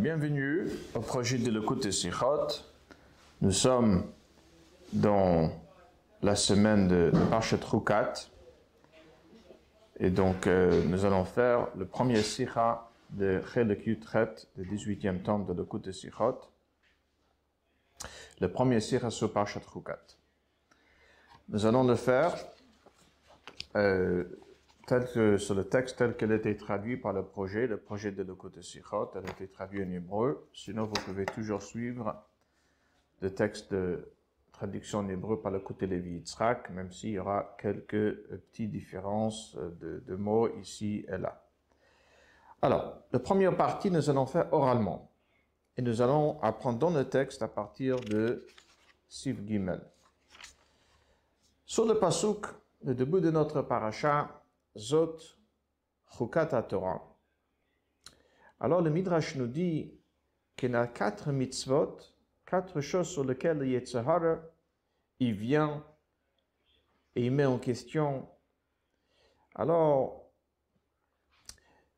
bienvenue au projet de l'écoute Sichot. Nous sommes dans la semaine de, de Rukat. Et donc, euh, nous allons faire le premier Sikha de Chelek Yutret, le 18e tome de l'écoute Sichot. Le premier Sikha sur Parchet Rukat. Nous allons le faire euh, tel que, sur le texte tel qu'il a été traduit par le projet, le projet de de Sichot, elle a été traduit en hébreu. Sinon, vous pouvez toujours suivre le texte de traduction en hébreu par le côté Lévi Yitzhak, même s'il y aura quelques petites différences de, de, mots ici et là. Alors, la première partie, nous allons faire oralement. Et nous allons apprendre dans le texte à partir de Siv Gimel. Sur le pasuk, le début de notre paracha, Zot Chukat Torah. Alors le Midrash nous dit qu'il y a quatre mitzvot, quatre choses sur lesquelles le Yetzirah, il vient et il met en question. Alors,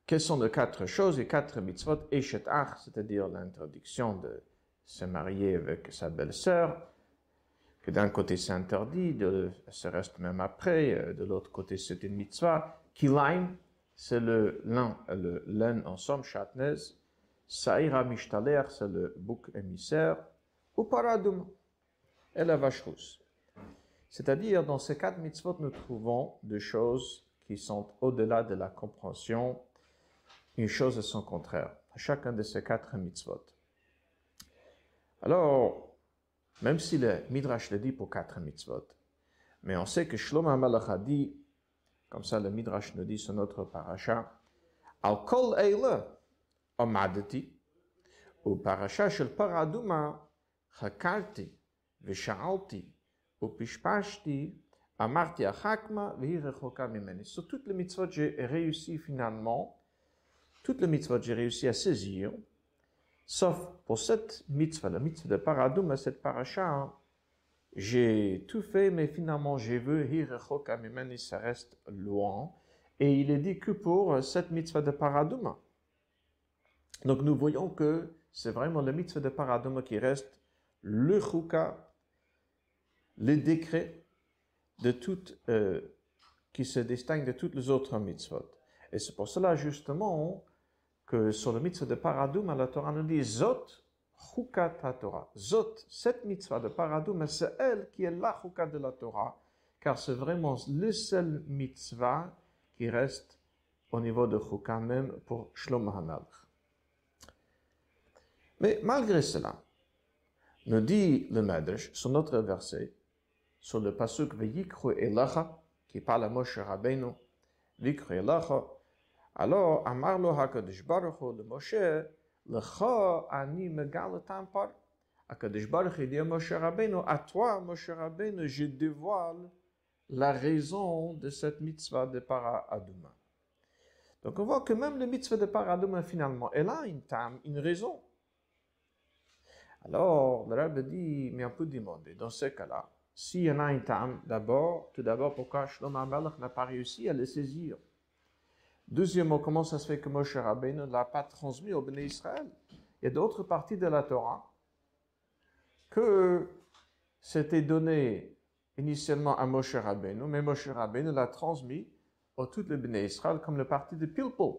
quelles sont les quatre choses, les quatre mitzvot, Eshet c'est-à-dire l'interdiction de se marier avec sa belle-sœur, que d'un côté c'est interdit, de, ça reste même après, de l'autre côté c'est une mitzvah. Kilaim, c'est le lin, le laine en somme, chatnez. Saïra mishtaler, c'est le bouc émissaire. Ou paradum, et la vache rousse. C'est-à-dire, dans ces quatre mitzvot, nous trouvons des choses qui sont au-delà de la compréhension, une chose et son contraire, chacun de ces quatre mitzvot. Alors, même si le Midrash le dit pour quatre mitzvot. Mais on sait que Shlomo HaMelech a dit, comme ça le Midrash nous dit sur notre paracha, Al kol eile omadati, ou paracha shel paraduma chakarti, v'sha'alti, ou pishpashti, amarti achakma, v'hirechoka mimeni. Sur toutes les mitzvot, j'ai réussi finalement, toutes les mitzvot, j'ai réussi à saisir, Sauf pour cette mitzvah, la mitzvah de paradoum, cette paracha, hein, j'ai tout fait, mais finalement j'ai vu ça reste loin. Et il est dit que pour cette mitzvah de paradoum. Donc nous voyons que c'est vraiment la mitzvah de paradoum qui reste le chouka, le décret de toutes, euh, qui se distingue de toutes les autres mitzvot. Et c'est pour cela justement que sur le mitzvah de paradoum, la Torah nous dit Zot chukat Torah. Zot, cette mitzvah de paradoum, c'est elle qui est la chukat de la Torah, car c'est vraiment le seul mitzvah qui reste au niveau de chukah même pour Shlomo. Mais malgré cela, nous dit le Medrash sur notre verset, sur le pasuk V'yikru elacha, qui parle à Moshe Rabbeinu, V'yikru elacha, alors, Amarlo HaKadosh Baruch Hu le Moshe, Lecha ani megal tampar. HaKadosh Baruch Hu dit à Moshe Rabbeinu, à toi, Moshe Rabbeinu, je dévoile la raison de cette mitzvah de Para Adouma. Donc on voit que même le mitzvah de Para Adouma, finalement, elle a une tam, une raison. Alors, le Rabbe dit, mais on peut demander, dans ce cas-là, s'il y en a une tam, d'abord, tout d'abord, pourquoi Shlomo Amalek n'a pas réussi à le saisir Deuxièmement, comment ça se fait que Moshe Rabbeinu ne l'a pas transmis au Béné Israël? A d'autres parties de la Torah que c'était donné initialement à Moshe Rabbeinu, mais Moshe Rabbeinu l'a transmis à tout le Béné Israël comme le parti de Pilpul.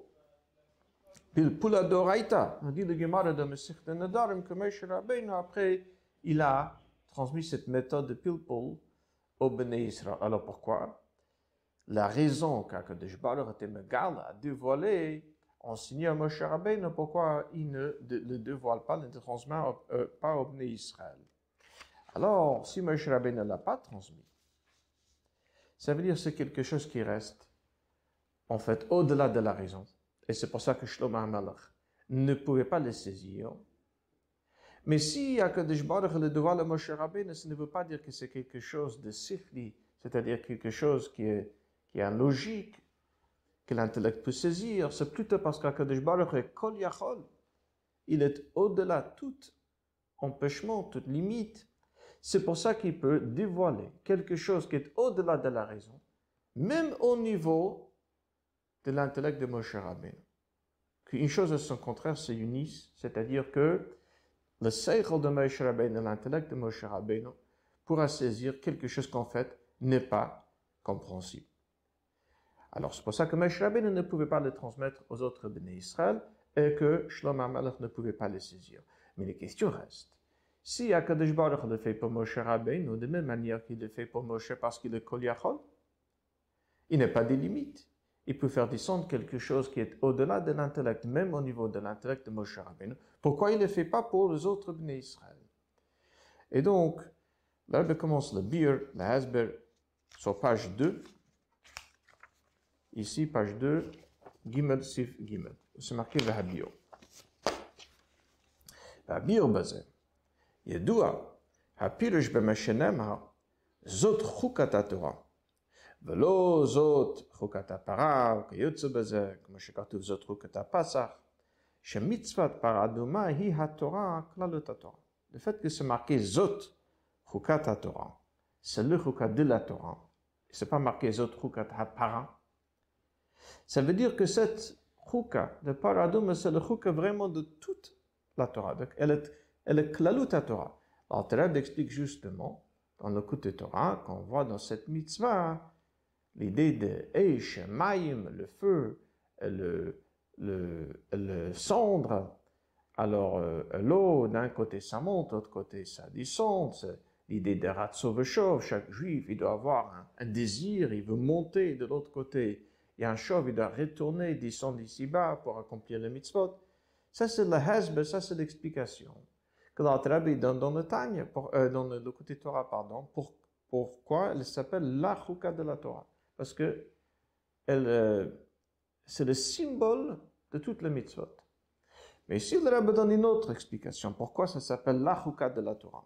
Pilpul Adoraita. On dit le Gemara de Mesich de Nadarim que Moshe Rabbeinu, après, il a transmis cette méthode de Pilpul au Béné Israël. Alors pourquoi? La raison qu'Akadosh Baruch était Megal a dévoilé, enseigné à Moshe Rabbeinu pourquoi il ne le dévoile pas, ne transmet euh, pas au Bnei Israël? Alors, si Moshe Rabbeinu ne l'a pas transmis, ça veut dire c'est quelque chose qui reste, en fait, au-delà de la raison. Et c'est pour ça que Shlomo HaMelech ne pouvait pas le saisir. Mais si Akadosh Baruch le dévoile à Moshe Rabbeinu, ça ne veut pas dire que c'est quelque chose de sikhli, c'est-à-dire quelque chose qui est qui est logique, que l'intellect peut saisir, c'est plutôt parce qu'Akadosh Baruch est kol yachol. Il est au-delà de tout empêchement, toute limite. C'est pour ça qu'il peut dévoiler quelque chose qui est au-delà de la raison, même au niveau de l'intellect de Moshe Rabbeinu. qu'une chose et son contraire se unissent, c'est-à-dire que le seichel de Moshe Rabbeinu, l'intellect de Moshe Rabbeinu, pourra saisir quelque chose qu'en fait n'est pas compréhensible. Alors c'est pour ça que Moshe Rabbeinu ne pouvait pas le transmettre aux autres bénis Israël et que Shlomo Amalek ne pouvait pas le saisir. Mais les questions restent. Si Akadosh Baruch le fait pour Moshe Rabbeinu, de même manière qu'il le fait pour Moshe parce qu'il est Kol il n'y a pas de limites. Il peut faire descendre quelque chose qui est au-delà de l'intellect, même au niveau de l'intellect de Moshe Rabbeinu. Pourquoi il ne le fait pas pour les autres bénis Israël? Et donc, là, commence le bir, le hasber, sur page 2. Ici, page 2, Gimel Sif Gimel. C'est marqué Vahabio. Vahabio bazé. ידוע, הפירוש במה שנאמר, זאת חוקת התורה. ולא זאת חוקת הפרה, כיוצא בזה, כמו שכתוב זאת חוקת הפסח, שמצוות פרה אדומה היא התורה, כללות התורה. Le fait que c'est marqué Zot, Chukat Torah, c'est le Chukat de la Torah. C'est pas marqué Zot Chukat HaPara. ça veut dire que cette Chukat de Paradum, c'est le Chukat vraiment de toute la Torah. Donc, elle est et le klalut Torah. Alors, explique justement, dans le coup de Torah, qu'on voit dans cette mitzvah, l'idée de Eish, Maïm, le feu, le, le, le cendre. Alors, euh, l'eau, d'un côté ça monte, de l'autre côté ça descend. L'idée de Ratzoveshov, chaque juif, il doit avoir un, désir, il veut monter de l'autre côté. A un chauve, il doit retourner, descendre d'ici-bas pour accomplir le mitzvot. Ça, c'est le hasbe, ça, c'est l'explication que la Rabbi donne dans le Tanya, euh, dans le, côté Torah, pardon, pour, pourquoi elle s'appelle la Chouka de la Torah. Parce que euh, c'est le symbole de toutes les mitzvot. Mais ici, le Rabbi donne une autre explication. Pourquoi ça s'appelle la Chouka de la Torah?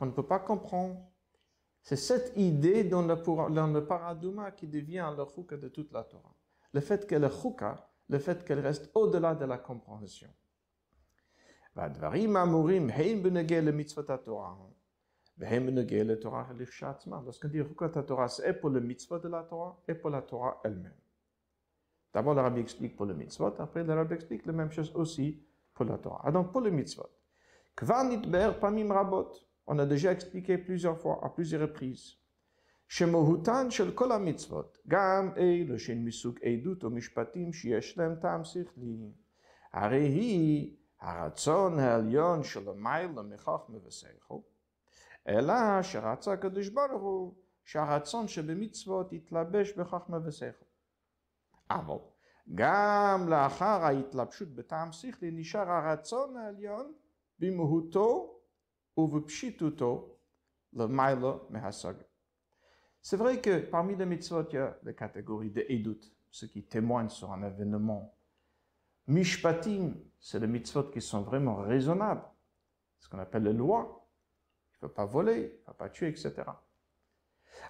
qu'on ne peut pas comprendre. C'est cette idée dans le, Paraduma qui devient le chouka de toute la Torah. Le fait que le chouka, le fait qu'elle reste au-delà de la compréhension. Lorsqu'on dit Rukat Torah, c'est pour le mitzvah de la Torah et pour la Torah elle-même. D'abord, le rabbi explique pour le mitzvah, après le rabbi explique la même chose aussi pour la Torah. Ah, donc, pour le mitzvah. On a déjà expliqué plusieurs fois, à plusieurs reprises. שמהותן של כל המצוות, גם אלו שהן מסוג עדות או משפטים שיש להם טעם שכלי, הרי היא הרצון העליון שלמעלה מחוכמה ושכל, אלא שרצה הקדוש ברוך הוא שהרצון שבמצוות יתלבש בחוכמה ושכל. אבל גם לאחר ההתלבשות בטעם שכלי נשאר הרצון העליון במהותו uvupshituto le maila mehasaga. C'est vrai que parmi les mitzvot, il y a la catégorie de edut, ce qui témoigne sur un événement. Mishpatim, c'est les mitzvot qui sont vraiment raisonnables, ce qu'on appelle les lois. Il ne faut pas voler, il ne faut pas tuer, etc.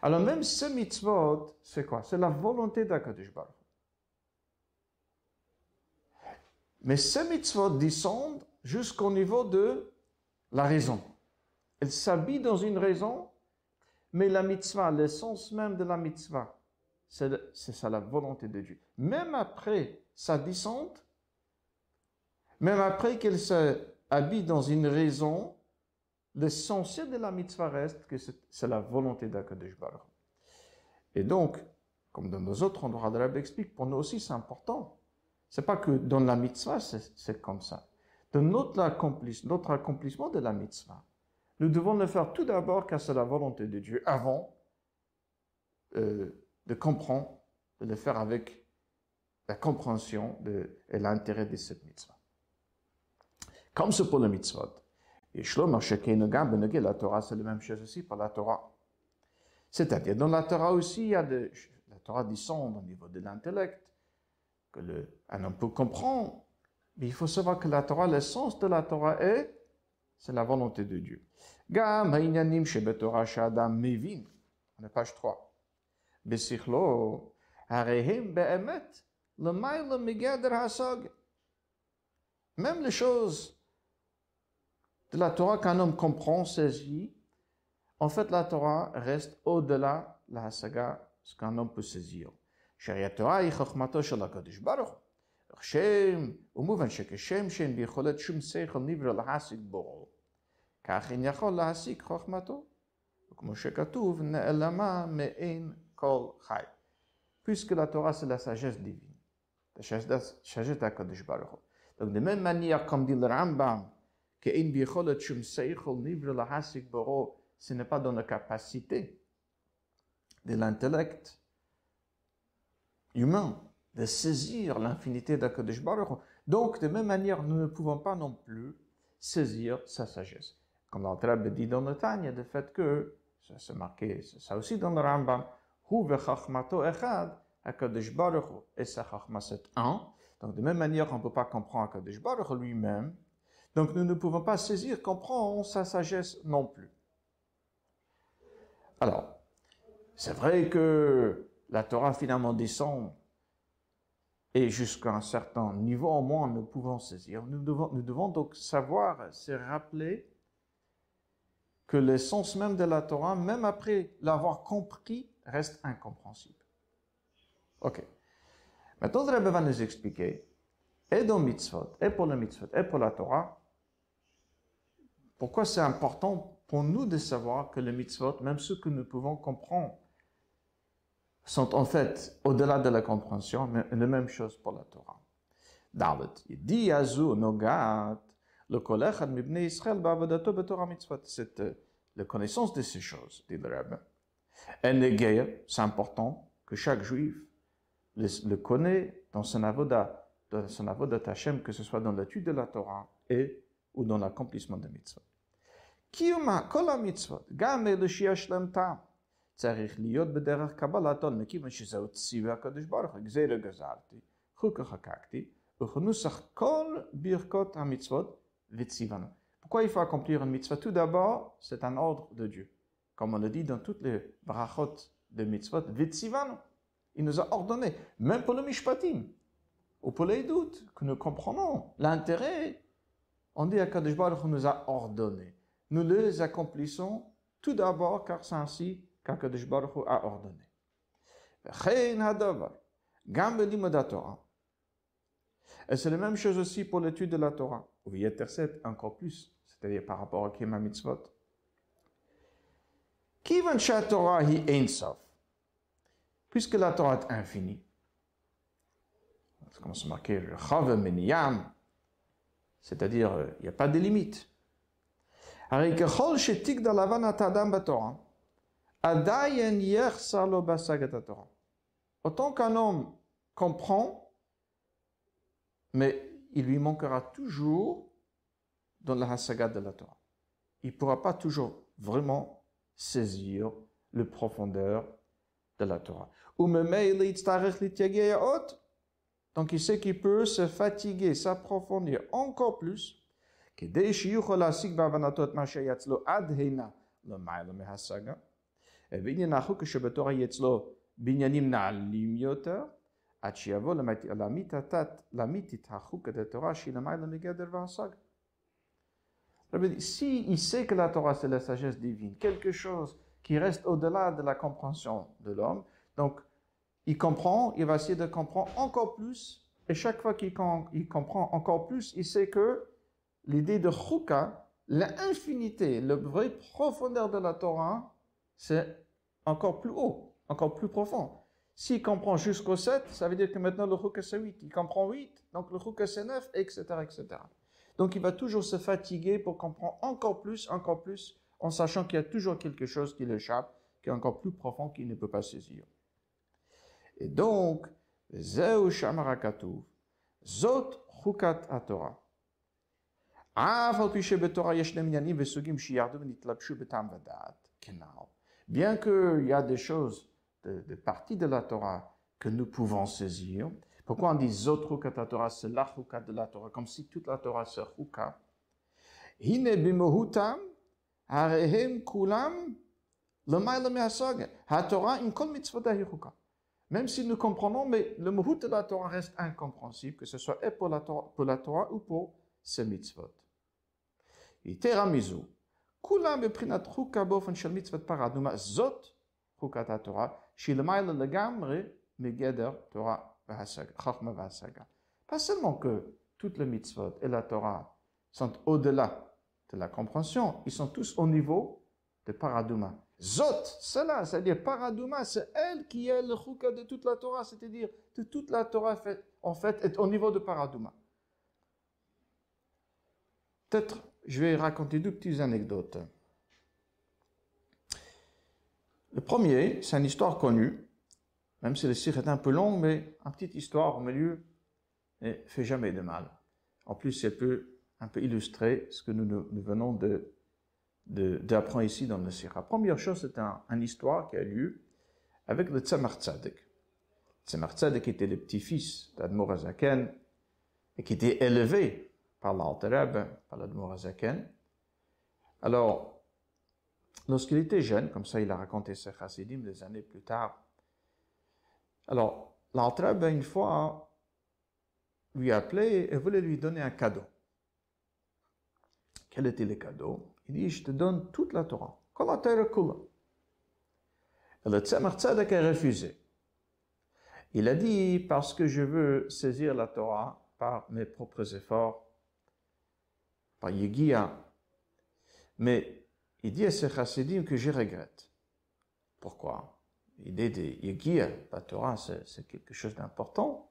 Alors même ce mitzvot, c'est quoi? C'est la volonté d'Akadosh Baruch. Mais ces mitzvot descendent jusqu'au niveau de la raison. Elles s'habillent dans une raison mais la mitzvah, l'essence même de la mitzvah, c'est ça la volonté de Dieu. Même après sa descente, même après qu'elle s'habille dans une raison, l'essentiel de la mitzvah reste que c'est la volonté d'Akadosh Baruch. Et donc, comme dans nos autres endroits de la Bible explique, pour nous aussi c'est important. C'est pas que dans la mitzvah c'est comme ça. Dans notre accomplissement de la mitzvah, nous devons le faire tout d'abord car c'est la volonté de Dieu avant euh, de comprendre, de le faire avec la compréhension et l'intérêt de cette mitzvah. Comme c'est pour le mitzvot. Et la Torah, c'est la même chose aussi pour la Torah. C'est-à-dire, dans la Torah aussi, il y a la Torah descend au niveau de l'intellect, que un homme peut comprendre, mais il faut savoir que la Torah, l'essence de la Torah est, c'est la volonté de Dieu. Gam hainanim shebetorah shadam mevin. On est page 3. Besichlo harehim be'emet lemaila migader hasog. Même les choses de la Torah qu'un homme comprend, saisit, en fait la Torah reste au-delà de la Hasaga, ce qu'un homme peut saisir. Shariat Torah est chokmato shel HaKadosh Baruch הוא. שם, ומובן שכשם שאין ביכולת שום שכל נברא להשיג בו, כך אין יכול להשיג חוכמתו. וכמו שכתוב, נעלמה מעין כל חי. Puisque la Torah, c'est la sagesse divine, la sagesse d'Akadosh Baruch Hu. Donc, de même manière, comme dit le Rambam, שאין ביכולת שום שכל נברא להשיג בו, ce n'est pas dans la capacité de l'intellect humain de saisir l'infinité d'Akadosh Baruch Donc, de même manière, nous ne pouvons pas non plus saisir sa sagesse. Comme l'Antrabe dit dans le Tanya, le fait que, ça c'est marqué, ça aussi dans le Rambam, Hu vechachmato echad, Akadosh Baruch et sa chachma c'est. Donc, de même manière, on ne peut pas comprendre Akadosh Baruch lui-même. Donc, nous ne pouvons pas saisir, comprendre sa sagesse non plus. Alors, c'est vrai que la Torah finalement descend et jusqu'à un certain niveau au moins nous pouvons saisir. Nous devons, donc savoir, se rappeler que l'essence même de la Torah, même après l'avoir compris, reste incompréhensible. Ok. Maintenant, le Rebbe va nous expliquer, et dans mitzvot, et pour le mitzvot, et pour la Torah, pourquoi c'est important pour nous de savoir que les mitzvot, même ceux que nous pouvons comprendre, sont en fait au-delà de la compréhension, mais la même chose pour la Torah. David, il dit Yazou Nogat, le kolech ad mibne Israël ba'avodato be'Torah mitzvot. C'est euh, la connaissance de ces choses, dit le Rabbi. Et c'est important que chaque juif le, le connaît dans son avoda, dans son avoda Hashem, que ce soit dans l'étude de la Torah et ou dans l'accomplissement des mitzvot. Kiyuma kol mitzvot, gam le shiash tam. צריך להיות בדרך קבלתו, מכיוון שזהו ציווי הקדוש ברוך הוא, גזירה גזרתי, חוקה חקקתי, וכנוסח כל ברכות המצוות וציוונו. Pourquoi il faut accomplir une mitzvah Tout d'abord, c'est un ordre de Dieu. Comme on le dit dans toutes les brachot de mitzvot, vitzivanu. Il nous a ordonné, même pour le mishpatim, ou pour les doutes, que nous comprenons l'intérêt. On dit à Kadosh Baruch nous a ordonné nous les accomplissons tout d'abord car c'est ainsi qu'Akadosh Baruch a ordonné. Et c'est la même chose aussi pour l'étude de la Torah. Ou Yeterset encore plus, c'est-à-dire par rapport à Kima Mitzvot. Kivan Torah hi Einsof. Puisque la Torah est infinie, comme c'est marqué, c'est-à-dire il n'y a pas de limite. Autant qu'un homme comprend, mais il lui manquera toujours dans la Hasagat de la Torah. Il ne pourra pas toujours vraiment saisir le profondeur de la Torah. Donc il sait qu'il peut se fatiguer, s'approfondir encore plus. Que si il sait que la Torah c'est la sagesse divine, quelque chose qui reste au-delà de la compréhension de l'homme, donc il comprend, il va essayer de comprendre encore plus, et chaque fois qu'il comprend encore plus, il sait que l'idée de chouka, l'infinité, la vraie profondeur de la Torah, c'est encore plus haut, encore plus profond. S'il comprend jusqu'au 7, ça veut dire que maintenant le chouka c'est 8. Il comprend 8, donc le chouka c'est 9, etc., etc. Donc il va toujours se fatiguer pour comprendre encore plus, encore plus, en sachant qu'il y a toujours quelque chose qui l'échappe, qui est encore plus profond qu'il ne peut pas saisir. Et donc, Zeu Shamarakatuv, Zot Chukat Torah. Bien qu'il y a des choses de, parties de la Torah que nous pouvons saisir. Pourquoi on dit Zot Chukat Torah, c'est la de la Torah, comme si toute la Torah c'est Chukat. Hine bimohutam, harehem kulam, Même si nous comprenons, mais le mohut de la Torah reste incompréhensible, que ce soit pour la Torah, pour la Torah ou pour ces mitzvot. Et teramizu, כולם מבחינת חוקה באופן של מצוות פרדומה, זאת חוקת התורה, שהיא למעלה לגמרי מגדר תורה והשגה, חוכמה והשגה. Pas seulement que toutes les mitzvot et la Torah sont au-delà de la compréhension, ils sont tous au niveau de paraduma. Zot, cela, c'est-à-dire paraduma, c'est elle qui est le chouka de toute la Torah, c'est-à-dire que toute la Torah fait, en fait est au niveau de paraduma. Peut-être je vais raconter deux petites anecdotes. Le premier, c'est une histoire connue, même si le sire est un peu long, mais une petite histoire au milieu ne fait jamais de mal. En plus, elle peut un peu illustrer ce que nous, venons de, d'apprendre ici dans le sire. La première chose, c'est un, une histoire qui a lieu avec le Tzemar Tzadek. Tzemar Tzadek était le petit-fils d'Admor Azaken et qui était élevé par l'Altereb, par l'Admorazaken. Alors, lorsqu'il était jeune, comme ça il a raconté ses chassidim des années plus tard, alors l'Altereb, une fois, lui a appelé et voulait lui donner un cadeau. Quel était le cadeau? Il dit, je te donne toute la Torah. Et le Tzemach Tzedek a refusé. Il a dit, parce que je veux saisir la Torah par mes propres efforts, par Yegia. Mais il dit à ses chassidim que je regrette. Pourquoi? L'idée de Yegia, la Torah, c'est quelque chose d'important.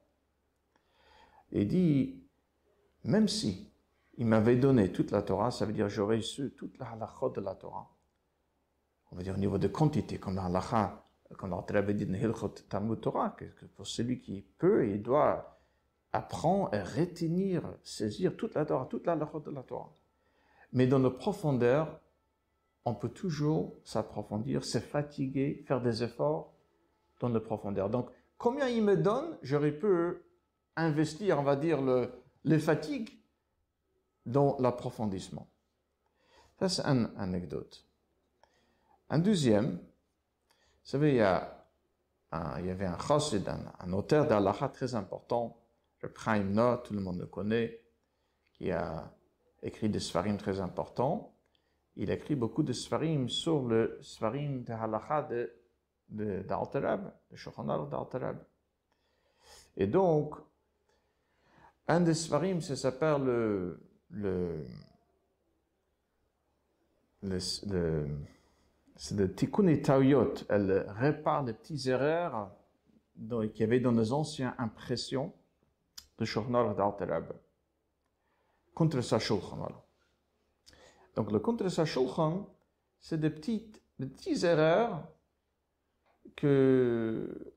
Il dit, même si il m'avait donné toute la Torah, ça veut dire j'aurais su toute la halakha de la Torah. On va dire au niveau de quantité, comme la halakha, comme l'autre dit dans Talmud Torah, que pour celui qui peut, il doit apprend à retenir, saisir toute la Torah, toute la loi de la Torah. Mais dans la profondeur, on peut toujours s'approfondir, se fatiguer, faire des efforts dans la profondeur. Donc, combien il me donne, j'aurais pu investir, on va dire, le, les fatigues dans l'approfondissement. Ça, c'est une anecdote. Un deuxième, vous savez, il y, a il y avait un chassid, un, un auteur d'Allah très important, le Prime Note, tout le monde le connaît, qui a écrit des svarim très importants. Il a écrit beaucoup de svarim sur le svarim de halacha de, de, d'Altarab, de Shochanal d'Altarab. Et donc, un des svarim, ça s'appelle le, le, c'est le Tikkun et Elle répare les petites erreurs qu'il y avait dans les anciennes impressions de Shochnal d'Altarab. Contre sa shulchan. Donc le contre sa shulchan, c'est des petites, petites erreurs que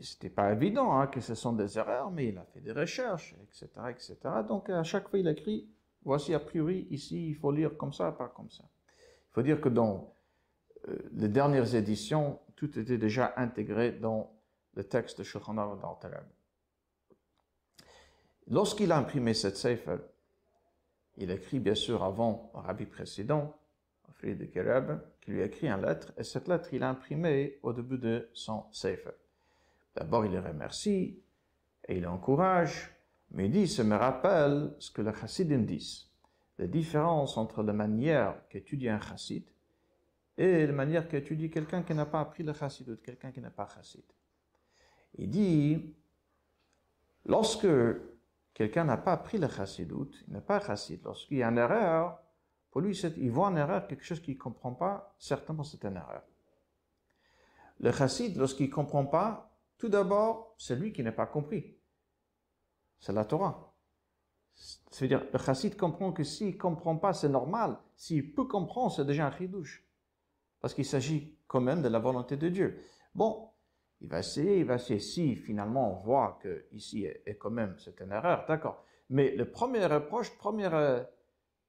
c'était pas évident hein, que ce sont des erreurs, mais il a fait des recherches, etc., etc. Donc à chaque fois il écrit, voici a priori ici il faut lire comme ça, pas comme ça. Il faut dire que dans les dernières éditions, tout était déjà intégré dans le texte de Shulchan Aruch Lorsqu'il a imprimé cette sefer, il écrit bien sûr avant un rabbi précédent, Friedrich Rebbe, qui lui a écrit une lettre, et cette lettre il a imprimée au début de son sefer. D'abord il le remercie, et il encourage, mais il dit, ça me rappelle ce que les chassidim disent. La différence entre la manière qu'étudie un chassid et la manière qu'étudie quelqu'un qui n'a pas appris le chassid ou quelqu'un qui n'a pas chassid. Il dit, lorsque quelqu'un n'a pas appris le chassidout, il n'est pas chassid. Lorsqu'il y a une erreur, pour lui, il voit une erreur, quelque chose qu'il ne comprend pas, certainement c'est une erreur. Le chassid, lorsqu'il ne comprend pas, tout d'abord, c'est lui qui n'a pas compris. C'est la Torah. C'est-à-dire, le chassid comprend que s'il ne comprend pas, c'est normal. S'il peut comprendre, c'est déjà un chidouche. Parce qu'il s'agit quand même de la volonté de Dieu. Bon, il va essayer, il va essayer. Si finalement on voit que ici est, quand même c'est une erreur, d'accord. Mais le premier reproche, euh,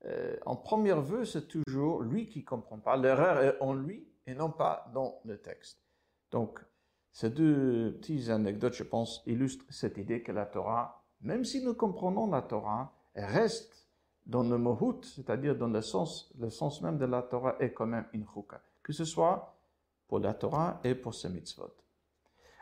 euh, en première vue, c'est toujours lui qui comprend pas. L'erreur est en lui et non pas dans le texte. Donc, Ces deux petites anecdotes, je pense, illustrent cette idée que la Torah, même si nous comprenons la Torah, reste dans le mohut, c'est-à-dire dans le sens, le sens même de la Torah est quand même une chouka. Que ce soit pour la Torah et pour ses mitzvot.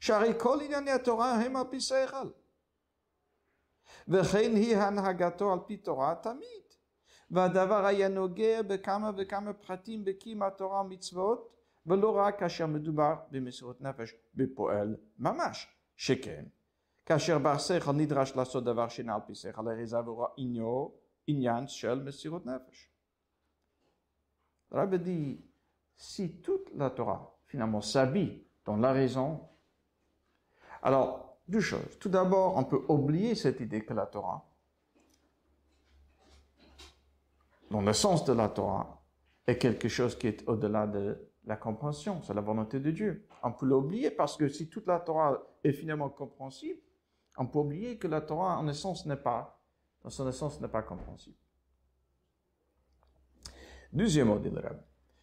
שהרי כל ענייני התורה הם על פי שכל. וכן היא הנהגתו על פי תורה תמיד. והדבר היה נוגע בכמה וכמה פרטים בקים התורה ומצוות, ולא רק כאשר מדובר במסירות נפש בפועל ממש, שכן. כאשר בר שכל נדרש לעשות דבר שאינה על פי שכל, הרי זה עבורו עניין של מסירות נפש. Rabbi dit, si toute la s'habille dans la raison, alors deux choses. Tout d'abord, on peut oublier cette idée que la Torah, dans le sens de la Torah, est quelque chose qui est au-delà de la compréhension, c'est la volonté de Dieu. On peut l'oublier parce que si toute la Torah est finalement compréhensible, on peut oublier que la Torah en essence n'est pas, dans son essence n'est pas compréhensible. Deuxièmement, dit le Rabbi,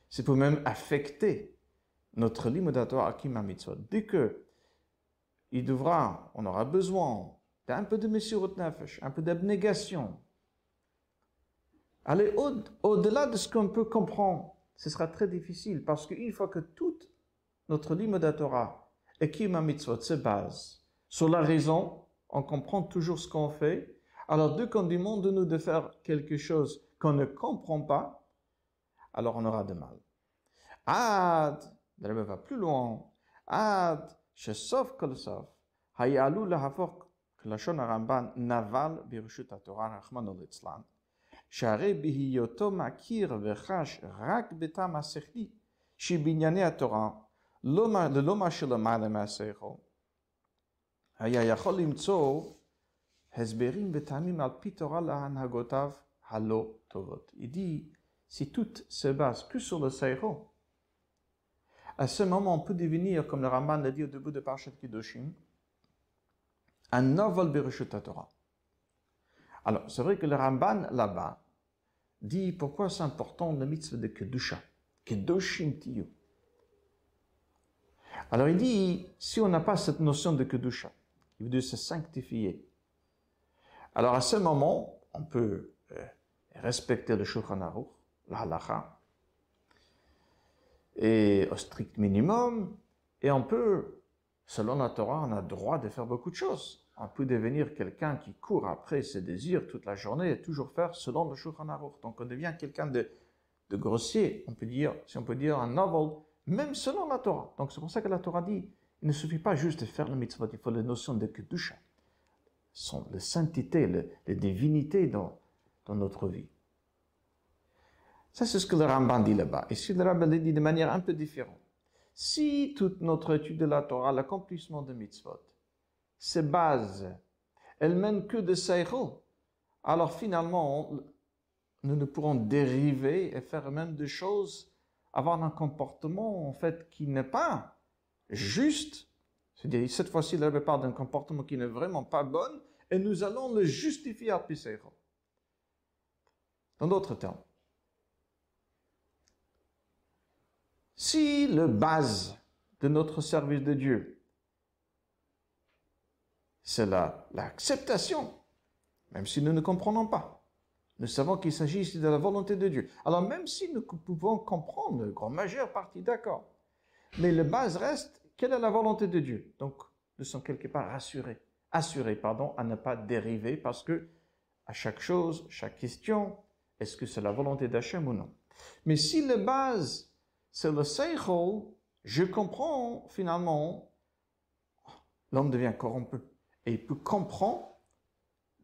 c'est pour même affecter notre limitatoire Akima Mitzvot. Dès que il devra, on aura besoin d'un peu de Messirut Nefesh, un peu d'abnégation, aller au-delà de ce qu'on peut comprendre, ce sera très difficile parce qu'une fois que toute notre Torah et Kima Mitzvot se base sur la raison, on comprend toujours ce qu'on fait. Alors, dès qu'on demande de nous de faire quelque chose qu'on ne comprend pas, alors on aura de mal. Ad, va plus loin, Ad, שסוף כל סוף היה עלול להפוך כלשון הרמב"ן נבל ברשות התורה רחמנא ליצלן שהרי בהיותו מכיר וחש רק בטעם השכלי שבענייני התורה ללא מה שלמעלה מהשכל היה יכול למצוא הסברים וטעמים על פי תורה להנהגותיו הלא טובות. Il dit, si tout se à ce moment, on peut devenir, comme le Ramban l'a dit au début de Parashat Kiddushim, un novel Bereshut Torah. Alors, c'est vrai que le Ramban, là-bas, dit pourquoi c'est important le mitzvah de Kedusha. Kedushim tiyu. Alors, il dit, si on n'a pas cette notion de Kedusha, il veut se sanctifier. Alors, à ce moment, on peut euh, respecter le Shulchan Aruch, la halacha, et au strict minimum, et on peut, selon la Torah, on a droit de faire beaucoup de choses. On peut devenir quelqu'un qui court après ses désirs toute la journée et toujours faire selon le Shulchan Aruch. Donc on devient quelqu'un de, de grossier, on peut dire, si on peut dire un novel, même selon la Torah. Donc c'est pour ça que la Torah dit, il ne suffit pas juste de faire le mitzvot, il faut la notion de kedusha, la sainteté, la divinité dans, dans notre vie. Ça, c'est ce que le Ramban dit là-bas. Et si le Ramban dit de manière un peu différente. Si toute notre étude de la Torah, l'accomplissement de mitzvot, se base, elle mène que de Seichel, alors finalement, nous ne pourrons dériver et faire même des choses, avoir un comportement en fait qui n'est pas juste. C'est-à-dire, cette fois-ci, le parle d'un comportement qui n'est vraiment pas bon, et nous allons le justifier à Seichel. Dans d'autres termes, Si le base de notre service de Dieu, c'est l'acceptation, même si nous ne comprenons pas, nous savons qu'il s'agit ici de la volonté de Dieu. Alors même si nous pouvons comprendre, la grande majeure partie, d'accord, mais le base reste quelle est la volonté de Dieu? Donc, nous sommes quelque part rassurés, assurés, pardon, à ne pas dériver parce que à chaque chose, chaque question, est-ce que c'est la volonté d'Hachem ou non? Mais si la base, c'est le seichel, je comprends finalement, l'homme devient corrompu. Et il peut comprendre,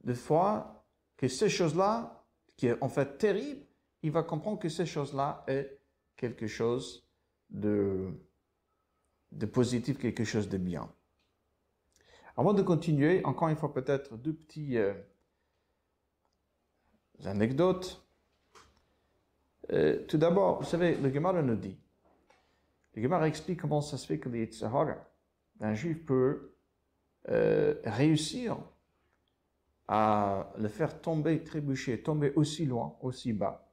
des fois, que ces choses-là, qui est en fait terrible, il va comprendre que ces choses-là est quelque chose de, positif, quelque chose de bien. Avant de continuer, encore une fois peut-être deux petits euh, anecdotes. Euh, tout d'abord, vous savez, le Gemara nous dit, le Gemara explique comment ça se fait que les un juif peut euh, réussir à le faire tomber, trébucher, tomber aussi loin, aussi bas.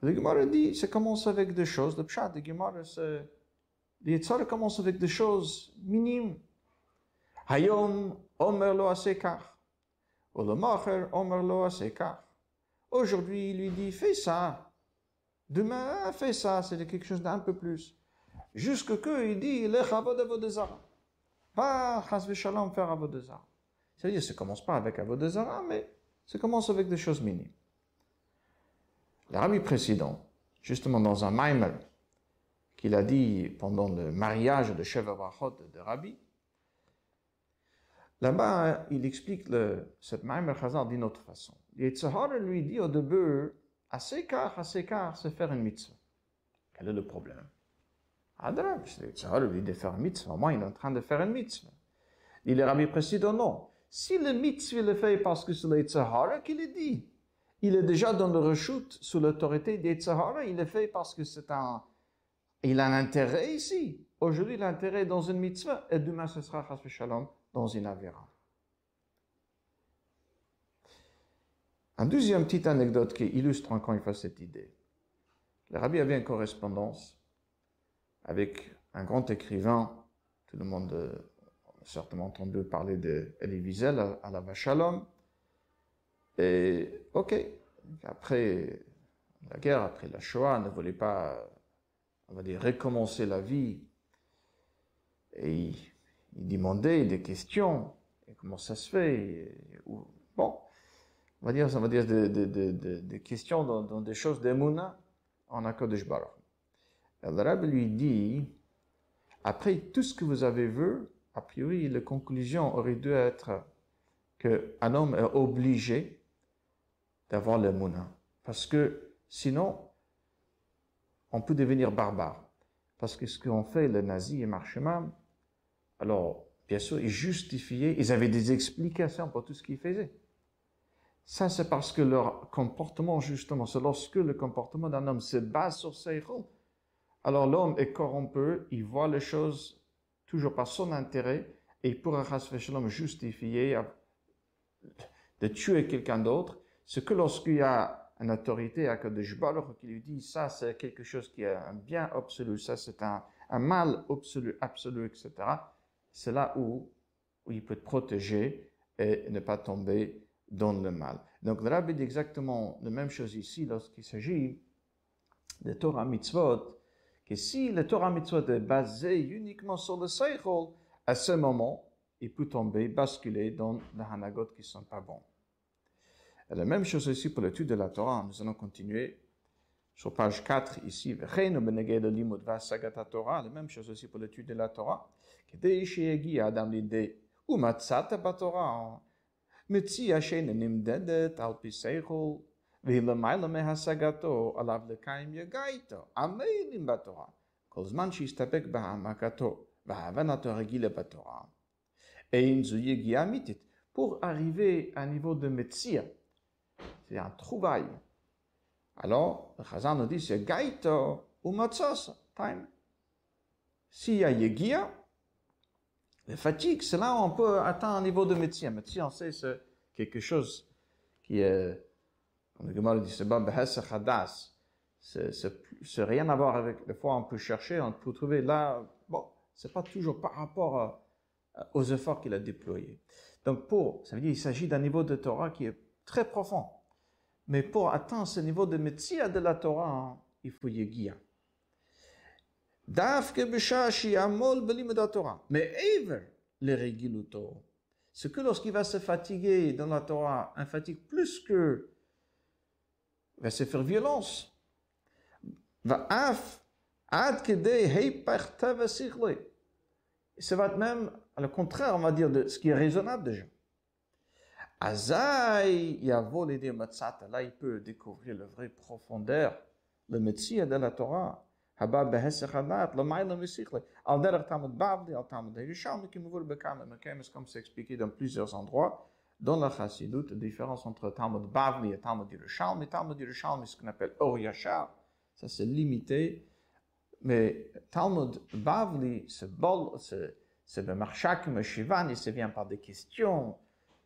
Le Gemara dit, ça commence avec des choses, le pshat de Gemara, c'est, les commence avec des choses minimes. Hayom omer lo asekar. Ou le macher omer lo asekar. Aujourd'hui, il lui dit, fais ça. Demain, fais ça. C'est quelque chose d'un peu plus. Jusque que il dit, le chavod avodezara. Va, chas shalom, faire avodezara. C'est-à-dire, ça commence pas avec avodezara, mais ça commence avec des choses minimes. Le rabbi précédent, justement dans un maimer, qu'il a dit pendant le mariage de Sheva de Rabbi, Là-bas, il explique le, cette même Chazal d'une autre façon. Yetzahara lui dit au début, assez car, assez car, c'est faire une mitzvah. Quel est le problème? Adrab, Yetzahara lui de faire une mitzvah. Moins, il est en train de faire une mitzvah. Il est rabbi non. Si le mitzvah le fait parce que c'est le qui le dit, il est déjà dans le rechute sous l'autorité d'Yetzahara, il le fait parce que c'est un, il a un intérêt ici. Aujourd'hui, l'intérêt est dans une mitzvah, et demain ce sera dans une avéra. Un deuxième petite anecdote qui illustre encore une fois cette idée. Le rabbi avait une correspondance avec un grand écrivain, tout le monde a certainement entendu parler de Elie Wiesel à, la Vachalom. Et, ok, après la guerre, après la Shoah, ne voulait pas, on va dire, recommencer la vie. Et il demandait des questions. Et comment ça se fait? Bon, on va dire, on va dire des questions dans, des choses d'Emouna en Akadosh Baruch. Le Rabbi lui dit, après tout ce que vous avez vu, a priori, la conclusion aurait dû être qu'un homme est obligé d'avoir l'Emouna. Parce que sinon, on peut devenir barbare. Parce que ce qu'ont fait les nazis et Marchemam, alors, bien sûr, ils justifiaient, ils avaient des explications pour tout ce qu'ils faisaient. Ça, c'est parce que leur comportement, justement, c'est lorsque le comportement d'un homme se base sur ses rôles. Alors l'homme est corrompu, il voit les choses toujours par son intérêt, et il pourra justifier de tuer quelqu'un d'autre. C'est que lorsqu'il y a une autorité à de Jbarach qui lui dit ça c'est quelque chose qui est un bien absolu, ça c'est un, mal absolu, absolu, etc c'est là où, il peut être protégé et ne pas tomber dans le mal. Donc le rabbi dit exactement la même chose ici lorsqu'il s'agit de Torah mitzvot, que si le Torah mitzvot est basé uniquement sur le seichel, à ce moment, il peut tomber, basculer dans les hanagot qui ne sont pas bons. Et la même chose ici pour l'étude de la Torah. Nous allons continuer sur page 4 ici. La même chose aussi pour l'étude de la Torah. מציע שאינה נמדדת על פי שכל, והיא למעלה מהשגתו עליו לקיים יגע איתו, עמלים בתורה, כל זמן שיסתפק בהעמקתו והבנתו הרגילה בתורה. אין זו יגיעה אמיתית. Pour arriver à un niveau de métier, c'est un trouvaille. Alors, le Chazan nous dit, c'est la fatigue, c'est là où on peut atteindre un niveau de médecin. Médecin, on sait, c'est quelque chose qui est, comme le dit, c'est. C'est rien à voir avec, des fois on peut chercher, on peut trouver là, bon, c'est pas toujours par rapport aux efforts qu'il a déployés. Donc pour, ça veut dire, il s'agit d'un niveau de Torah qui est très profond. Mais pour atteindre ce niveau de médecine de la Torah, hein, il faut y guider. Mais Ever, le c'est que lorsqu'il va se fatiguer dans la Torah, un fatigue plus que, va se faire violence. Ça va être même, le contraire, on va dire, de ce qui est raisonnable déjà. Azaï, Yavol et là, il peut découvrir la vraie profondeur, le métier de la Torah. Haba behesech hadat, le maïla mesichle. Al derech tamad al tamad qui comme c'est expliqué dans plusieurs endroits, dans la Chassidut, la différence entre Talmud Bavli et Talmud Yerushalmi. Talmud Yerushalmi, ce qu'on appelle Or Yachar, ça c'est limité. Mais Talmud Bavli, c'est bol, c'est le marchak Shivani, ça vient par des questions,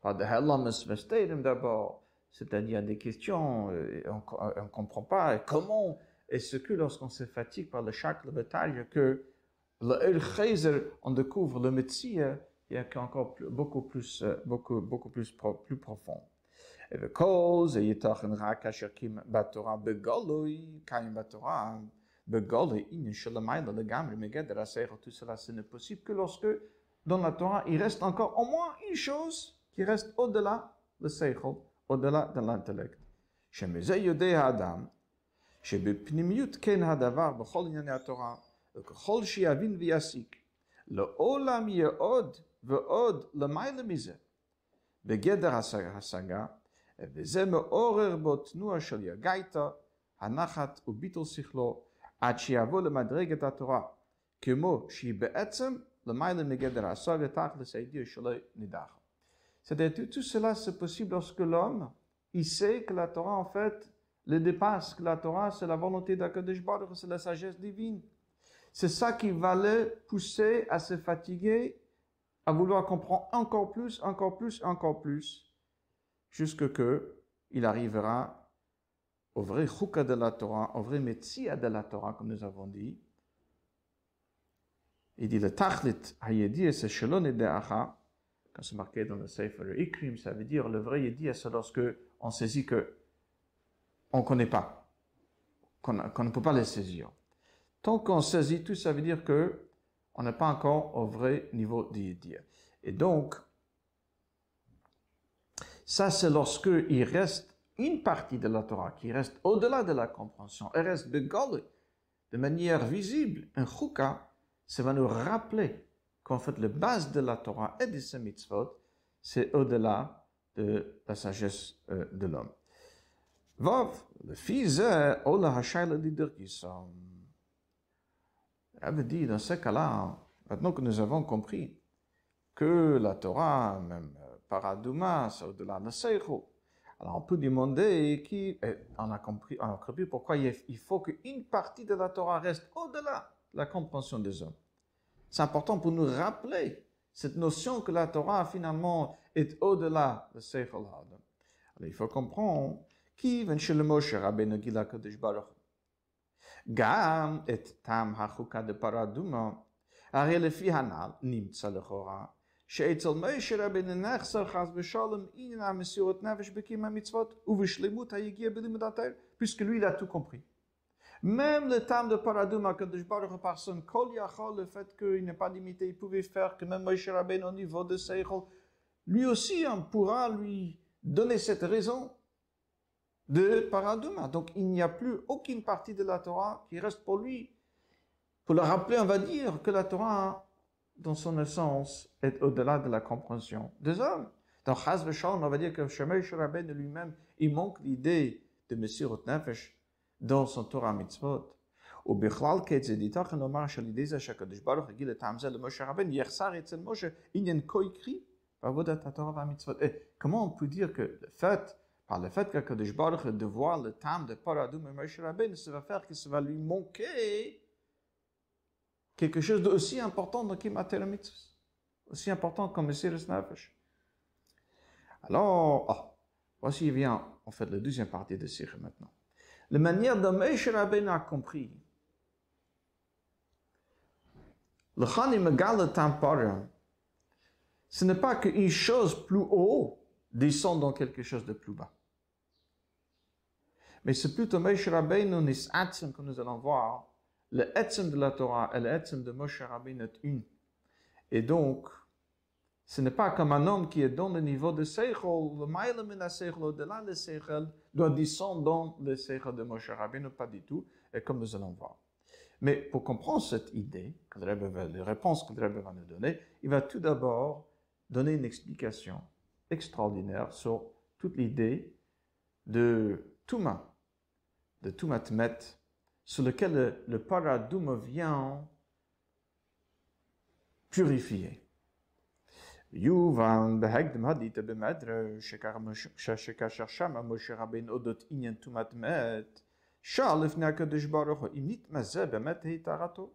par des halamas d'abord, c'est-à-dire des questions, euh, on ne comprend pas comment et surtout lorsqu'on se fatigue par le char, la bataille, que le on découvre le Messia, hein, il est encore plus, beaucoup plus, euh, beaucoup, beaucoup plus, pro, plus profond. Et le cause, et yitachin rak asher batora begoloi, kaim batora, hein, begoloi, in shalamaïda le gamri, megeder aser, tout cela, ce n'est possible que lorsque, dans la Torah, il reste encore au moins une chose qui reste au-delà le seichel, au-delà de l'intellect. Shemizeh yodeh adam, שבפנימיות כן הדבר בכל ענייני התורה, וככל שיבין ויסיק, לעולם יעוד ועוד למעלה מזה, בגדר השגה, וזה מעורר בו תנועה של יגייתא, הנחת וביטול שכלו, עד שיבוא למדרגת התורה, כמו שהיא בעצם למעלה מגדר השגה, תכלס הידיע שלא נידח. C'est-à-dire, tout cela, c'est possible lorsque l'homme, il sait que la Torah, en fait, le dépasse, la Torah, c'est la volonté d'Akadosh c'est la sagesse divine. C'est ça qui va le pousser à se fatiguer à vouloir comprendre encore plus, encore plus, encore plus, jusque que il arrivera au vrai chouka de la Torah, au vrai métier de la Torah, comme nous avons dit. Il dit le tachlit hayedi c'est shalon quand c'est marqué dans le Sefer Ikrim, ça veut dire le vrai yedi, c'est lorsque on saisit que on ne connaît pas, qu'on ne peut pas les saisir. Tant qu'on saisit tout, ça veut dire que on n'est pas encore au vrai niveau d'Idir. Et donc, ça c'est lorsque il reste une partie de la Torah qui reste au-delà de la compréhension, elle reste begol, de manière visible, un chouka, ça va nous rappeler qu'en fait, la base de la Torah et de ses mitzvot, c'est au-delà de la sagesse euh, de l'homme. Vav, le fils, Ola Hashayla Lidergisam. Elle dit, dans ce cas-là, maintenant que nous avons compris que la Torah, même euh, Paradouma, c'est au-delà de Seichel, alors on peut demander qui, on a compris, on a compris pourquoi il faut qu'une partie de la Torah reste au-delà de la compréhension des hommes. C'est important pour nous rappeler cette notion que la Torah finalement est au-delà de Seichel Alors il faut comprendre qui, vient chez le Moshe Rabbeinu Gila Kadosh Baruch גם את טעם החוקה דפרדומה, הרי לפי הנ"ל נמצא לכאורה שאצל משה רבנו נחסר חס ושלום עניין המסירות נפש בקיום המצוות ובשלמות היגיע בלימוד התאר, puisque lui il a tout compris. Même le temps de paradouma que de Baruch par son kol yachol, le fait qu'il n'est pas limité, il pouvait faire que même Moshe Rabbeinu au niveau de Seichel, lui aussi on pourra lui donner cette raison de Paraduma. Donc il n'y a plus aucune partie de la Torah qui reste pour lui. Pour le rappeler, on va dire que la Torah, dans son essence, est au-delà de la compréhension des hommes. Dans Chaz V'Shalom, on va dire que Shemesh Rabbeinu lui-même, il manque l'idée de Messirut Nefesh dans son Torah Mitzvot. ובכלל כיצד ייתכן לומר שעל ידי זה שהקדוש ברוך הגיל את העם זה למשה רבנו יחסר אצל משה עניין כה עיקרי בעבודת התורה והמצוות. Comment on peut dire que le fait par le fait que de voir le temps de Paradoum et Moshe Rabbeinu, ça va faire que ça va lui manquer quelque chose d'aussi important dans Kimater aussi important comme Messiris Nefesh. Alors, oh, voici vient en fait la deuxième partie de Sirah maintenant. La manière dont Moshe Rabbeinu a compris le Chani Megal le temps ce n'est pas qu'une chose plus haut descend dans quelque chose de plus bas. Mais c'est plutôt Moshe Rabbeinu Nisatzim que nous allons voir le etzem de la Torah et le de Moshe Rabbeinu est une. Et donc, ce n'est pas comme un homme qui est dans le niveau de Seichel, le maïle Seichel, au-delà de Seichel, doit descendre dans le Seichel de Moshe Rabbeinu, pas du tout, et comme nous allons voir. Mais pour comprendre cette idée, les réponses que le Rebbe va nous donner, il va tout d'abord donner une explication extraordinaire sur toute l'idée de Touma, de Touma Tmet, sur lequel le, le paradigme vient purifier. Yuvan behegdem hadite bemedre, shekar shacham Moshe Rabbein odot inyen tumat met, shalif nakadosh baruch imnit mazeh bemet heitarato,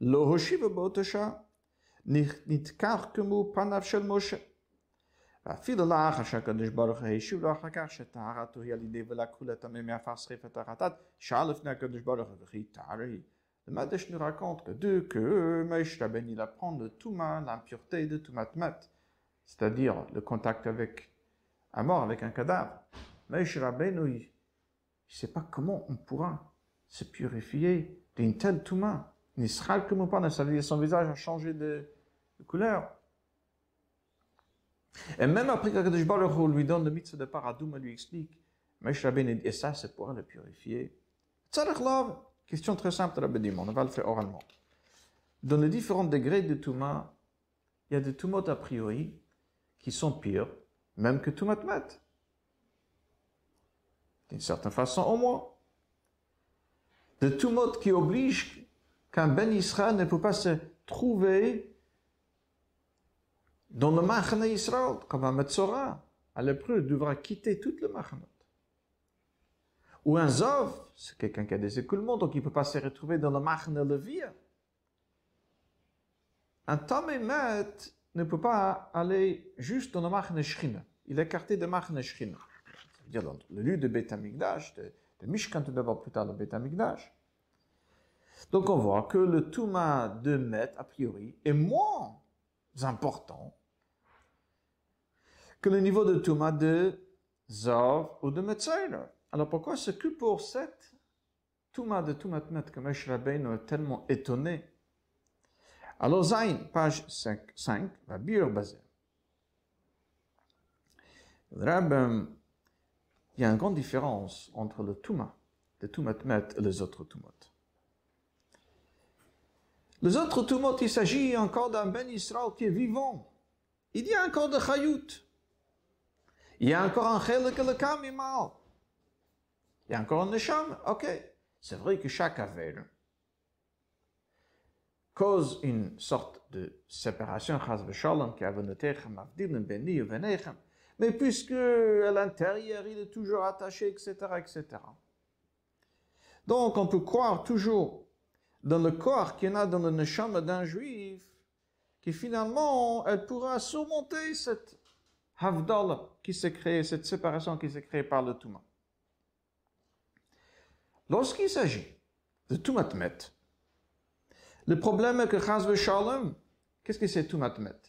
lo hoshiva botosha, nitkar kemu panav shel Moshe. כמו פניו של משה. ואפילו לאחר שהקדוש ברוך הוא השיב לו אחר כך שטהרתו היא על ידי ולקחו לטמא מעפר שריפת טהרתת, שאל לפני הקדוש ברוך הוא וכי טהרה היא. Le Madesh nous raconte que deux, que Moshe Rabbeinu il apprend le Touma, l'impureté de Toumatmat, c'est-à-dire le contact avec un mort, avec un cadavre. Moshe Rabbeinu, il ne sait pas comment on pourra se purifier d'une telle Touma. Nisral comme pas, ça veut dire son visage a changé de, de couleur. Et même après que Kadosh Baruch Hu lui donne le mitzvah de paradoum, lui explique, dit, et ça c'est pour le purifier. Tzarech Lav, Question très simple, Rabbi demande, on va le faire oralement. Dans les différents degrés de Touma, il y a des Toumot a priori qui sont pires, même que Toumat Mat. D'une certaine façon, au moins. Des Toumot qui obligent qu'un Ben Israël ne peut pas se trouver dans le Machane Israël, comme un Metzora. Un lépreux devra quitter tout le Machanot. Ou un Zov, c'est quelqu'un qui a des écoulements, donc il ne peut pas se retrouver dans le Machane Levia. Un Tamémet ne peut pas aller juste dans le Machane Shrina. Il est écarté de Machane Shrina. Ça veut dire dans le lieu de Beth Amikdash, de, de Mishkan, tout d'abord plus tard le Beth Amikdash. Donc on voit que le Touma de Met, a priori, est moins important que le niveau de Touma de Zov ou de Metzailer. Alors pourquoi c'est que pour cette Touma de Toumat Met que Moshe Rabbeinu est tellement étonné Alors Zayn, page 5, 5 va bien baser. Le il y a une grande différence entre le Touma de Toumat Met et les autres Toumot. Les autres Toumot, il s'agit encore d'un Ben Israël qui est vivant. Il y a encore de Chayout. Il y a encore un Chelek le Kamimal. Il y a encore un Nesham. Ok. C'est vrai que chaque avère cause une sorte de séparation, qui. Mais puisque à l'intérieur, il est toujours attaché, etc., etc. Donc, on peut croire toujours dans le corps qu'il y en a dans le neshama d'un juif, que finalement, elle pourra surmonter cette havdalah qui s'est créée, cette séparation qui s'est créée par le Touma. Lorsqu'il s'agit de Toumatmet, le problème est que Chaz Shalom, qu'est-ce que c'est Toumatmet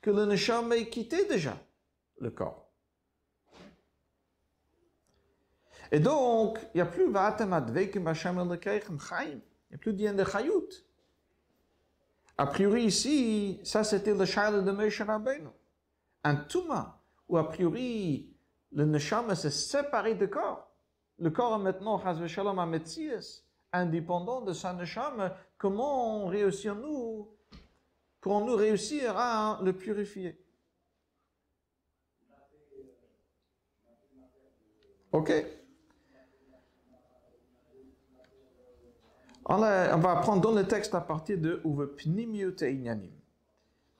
Que le Neshama ait quitté déjà le corps. Et donc, il n'y a plus Vatem Advekim Hashem Elekeichem Chaim. Il n'y a plus d'Yen de Chayut. A priori, ici, ça c'était le Shaila de Moshe Rabbeinu. Un Touma, où a priori, le Neshama s'est séparé du corps. Le corps est maintenant, Shalom, un Metzias, indépendant de sa Neshama. Comment réussir-nous, pourrons-nous réussir à le purifier? Ok on va apprendre dans le texte à partir de Uve Pnimiut Inyanim.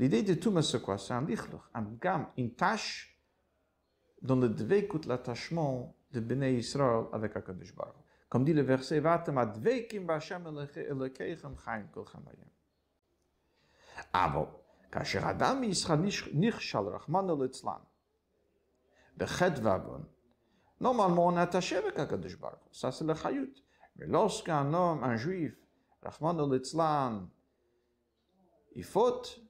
לידי די תומה סקו עשה אני חלוך, אם גם אם תש, דונד דבקות לתשמו, די בני ישראל, עבק הקדש ברוך. קום די לבך סי ואתם, הדבקים בהשם אלוקיכם חיים כל חמיים. אבל, כאשר אדם מישראל נכשל רחמן אל אצלן, בחד ואבון, לא מלמון את השבק הקדש ברוך, ססה לחיות, ולא סגן נום, אנג'ויף, רחמן אל אצלן, יפות,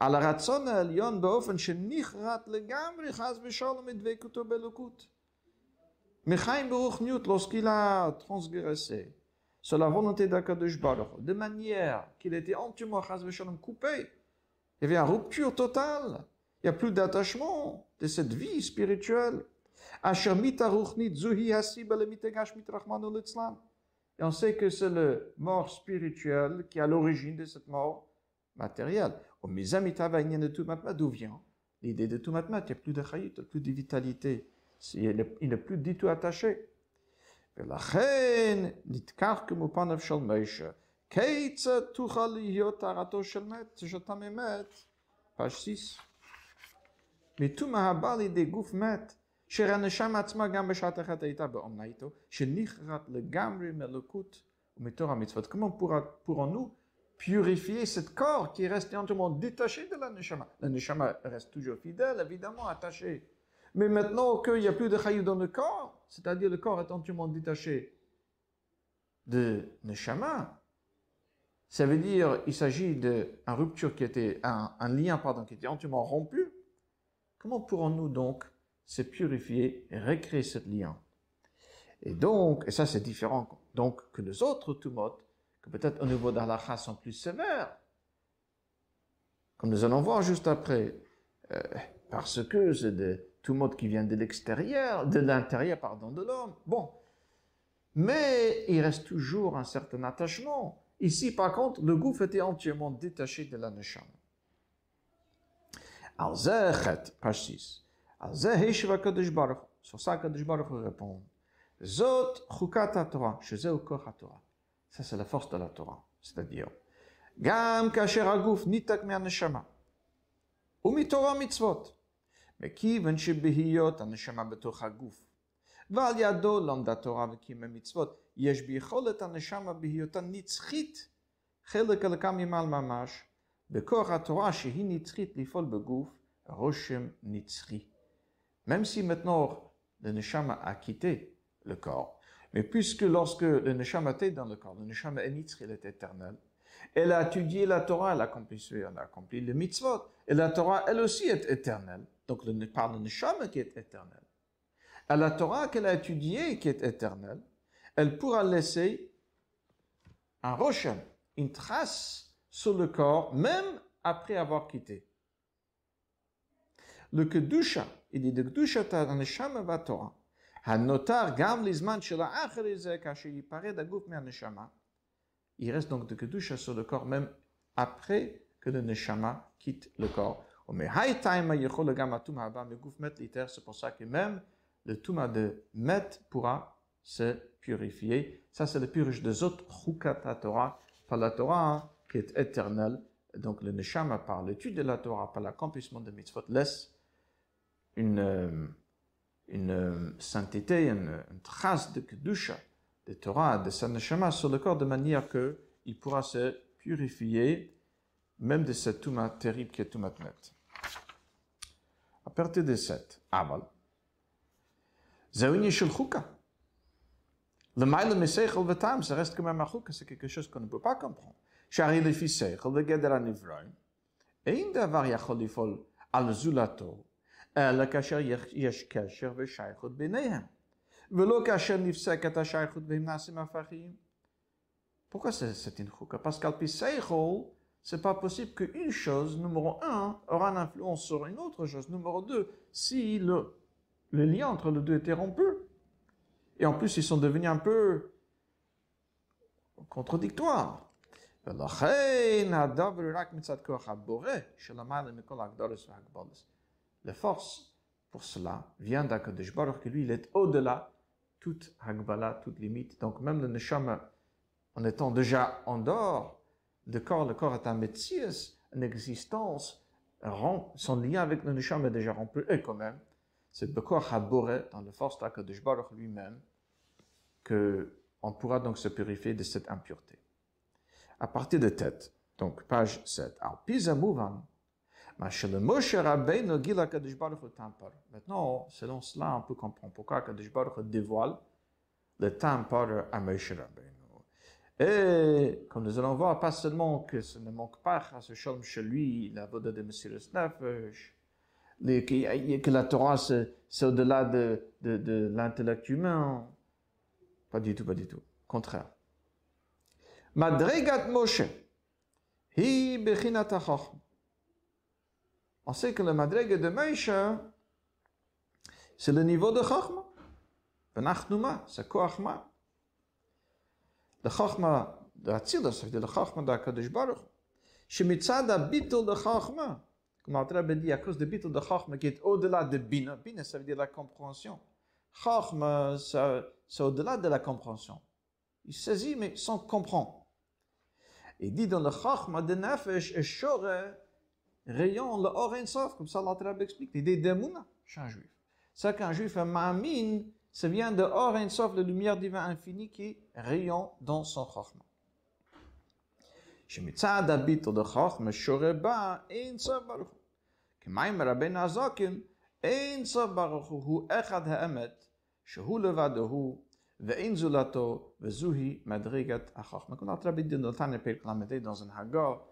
על הרצון העליון באופן שנכרת לגמרי חס ושלום את דבקותו באלוקות. מחיים ברוחניות lorsqu'il a transgressé sur la volonté d'Akadosh Baruch de manière qu'il était entièrement chas v'shalom coupé. Il y avait une rupture totale. Il n'y a plus d'attachement de cette vie spirituelle. Asher mita ruchnit zuhi hasiba le mitegash mitrachmanu litzlan. Et on sait que c'est le mort spirituel qui est à l'origine de cette mort matérielle. Au D'où vient l'idée de Tumatmat Il n'y a plus de chayut, il n'y a plus de vitalité. Il n'est plus du tout attaché. ולכן נתקח כמופניו של משה, כיצד תוכל להיות טהרתו של מת, שאתה ממת? פרסיס. מטומאה הבא לידי גוף מת, אשר הנשמה עצמה גם בשעת אחת הייתה באומנה איתו, שנכרת לגמרי מלוקות ומתור המצוות. כמו pourrons-nous purifier ce corps qui est resté entièrement détaché de la neshama La neshama reste toujours fidèle, évidemment, attaché. Mais maintenant qu'il n'y a plus de chayou dans le corps, c'est-à-dire le corps est entièrement détaché de neshama, ça veut dire il s'agit d'une rupture qui était, un, lien pardon, qui était entièrement rompu. Comment pourrons-nous donc se purifier et recréer ce lien? Et donc, et ça c'est différent donc que les autres tumot, que peut-être au niveau d'Alaha sont plus sévères, comme nous allons voir juste après, euh, parce que c'est des tumot qui viennent de l'extérieur, de l'intérieur, pardon, de l'homme. Bon. Mais il reste toujours un certain attachement. Ici, par contre, le gouffre était entièrement détaché de la neshama. Page 6. Sur ça, Kadosh Baruch répond. Zot chukat Torah, chez eux Torah. Ça, c'est la force de la Torah. C'est-à-dire, Gam kasher aguf nitak מהנשמה. ומתורה מצוות. מכיוון שבהיות הנשמה בתוך הגוף. ועל ידו למדה תורה וקימה מצוות, יש ביכולת הנשמה בהיותה נצחית, חלק הלקה ממעל ממש, בכוח התורה שהיא נצחית לפעול בגוף, רושם נצחי. Même si maintenant le neshama a quitté le corps, Mais puisque lorsque le Neshama était dans le corps, le Neshama il est éternel, elle a étudié la Torah, elle a accompli elle a accompli le mitzvot. Et la Torah, elle aussi est éternelle. Donc, le, par le Neshama qui est éternel. À la Torah qu'elle a étudiée, qui est éternelle, elle pourra laisser un rocham, une trace sur le corps, même après avoir quitté. Le Kedusha, il dit, le Kedusha ta Neshama va Torah. Hanotar gam l'izman hein, Il reste donc de kedusha sur le corps même après que le neshama quitte le corps. C'est pour ça que même le Touma de Met pourra se purifier. Ça, c'est le purge des autres Chukat Torah, par la Torah hein, qui est éternelle. Donc, le Neshama, par l'étude de la Torah, par l'accomplissement de mitzvot, laisse une, euh, une euh, sainteté, une, une trace de Kedusha, de Torah, de Sanachama sur le corps de manière qu'il pourra se purifier même de cette Touma terrible qui est Toumatnet. À partir de cette Aval, Zaouni Shulchuka. Le maïl mesechel vetam, ça reste quand même un chouka, c'est quelque chose qu'on ne peut pas comprendre. Shari lefisechel vegeder anivroim, ein davar yachol lifol al zulato, אלא כאשר יש קשר ושייכות ביניהם, ולא כאשר נפסקת השייכות והם נעשים הפכים. Pourquoi c'est une chouka Parce qu'à Piseichol, c'est pas possible qu'une chose, numéro un, aura une influence sur une autre chose, numéro deux, si le, le lien entre les deux était rompu. Et en plus, ils sont devenus un peu contradictoires. ולכן הדבר רק מצד כוח הבורא שלמעלה מכל ההגדרות וההגבלות. La force pour cela vient d'Akadosh Baruch que lui, il est au-delà toute hagbala, toute limite. Donc même le neshama, en étant déjà en dehors du corps, le corps est un métier, une existence, son lien avec le neshama est déjà rompu. Et quand même, c'est corps haboré dans la force d'Akadosh Baruch lui-même que on pourra donc se purifier de cette impureté. À partir de tête, donc page 7. Al pisa mouvan, Maintenant, selon cela, on peut comprendre pourquoi Kadosh Baruch dévoile le temple à Moshe Rabbeinu. Et comme nous allons voir, pas seulement que ce ne manque pas à ce shalom chez lui, la voda de Messias Nefesh, que la Torah c'est au-delà de, de, l'intellect humain. Pas du tout, pas du tout. Contraire. Madregat Moshe, hi bechinat on sait que le madrege de Moshe, c'est le niveau de Chachma. Benachnuma, c'est Koachma. Le Chachma de Atzilus, c'est le Chachma de HaKadosh Baruch. Shemitzad bitul de Chachma. Comme Alter dit, à cause de bitul de Chachma qui est au-delà de Bina. Bina, ça veut dire la compréhension. Chachma, c'est au-delà de la compréhension. Il saisit, mais sans comprendre. Il dit dans le Chachma de Nefesh, et Shore, rayon le or sauf, comme ça l'Alter explique, l'idée d'Emouna chez un juif. C'est qu'un juif, un mamine, ça vient de or sauf, la lumière divine infinie qui rayon dans son chachma. שמצד הביטול דחוכמה שורה בה אין סוף ברוך הוא. כמים רבנו הזוקין, אין סוף ברוך הוא, הוא אחד האמת, שהוא לבדו הוא, ואין זולתו, וזוהי מדרגת החוכמה. כלומר, רבי דין נתן לפרק ל"ה dans un Hagar,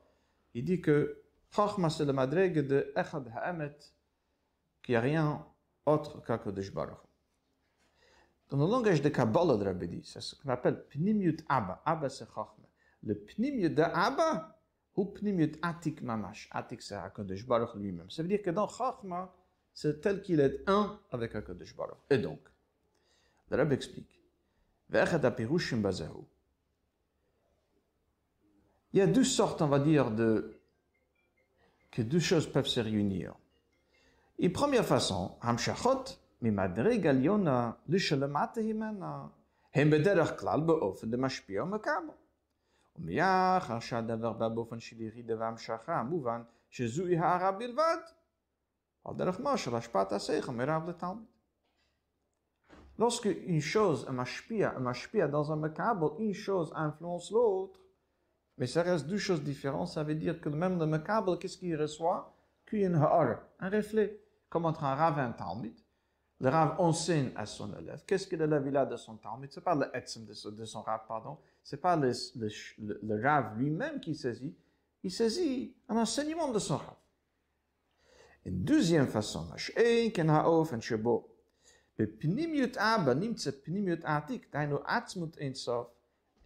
il dit que Chachma, c'est le madreg de Echad Ha'emet, qui a rien autre qu'Akadosh Baruch. Dans le langage de Kabbalah de Rabbi c'est ce qu'on appelle Pnimiut Abba. Abba, c'est Chachma. Le Pnimiut de Abba, ou Pnimiut Atik Mamash. Atik, c'est Akadosh Baruch lui-même. Ça veut dire que dans Chachma, c'est tel qu'il est un avec Akadosh Baruch. Et donc, le Rabbi explique. Ve'echad Apirushim Bazahu. Il y a deux sortes, on va dire, de que deux choses peuvent se réunir. Une première façon, המשכות ממדרג עליונה לשלמטה הימנה, הם בדרך כלל באופן דמשפיע ומקבל. ומאחר שהדבר בא באופן של ירידה והמשכה, מובן שזוהי הערה בלבד, על דרך משל השפעת השכל מרב לתלמיד. Lorsque une chose, un mashpia, un mashpia dans un makabel, une chose influence l'autre, mais ça reste deux choses différentes. Ça veut dire que même le Makabel, qu'est-ce qu'il reçoit? Un reflet. Comme entre un Rav et un Talmud. Le Rav enseigne à son élève. Qu'est-ce que l'élève a de son Talmud C'est pas le etzem de, de, son Rav, pardon. C'est pas le, le, le, Rav lui-même qui saisit. Il saisit un enseignement de son Rav. Une deuxième façon,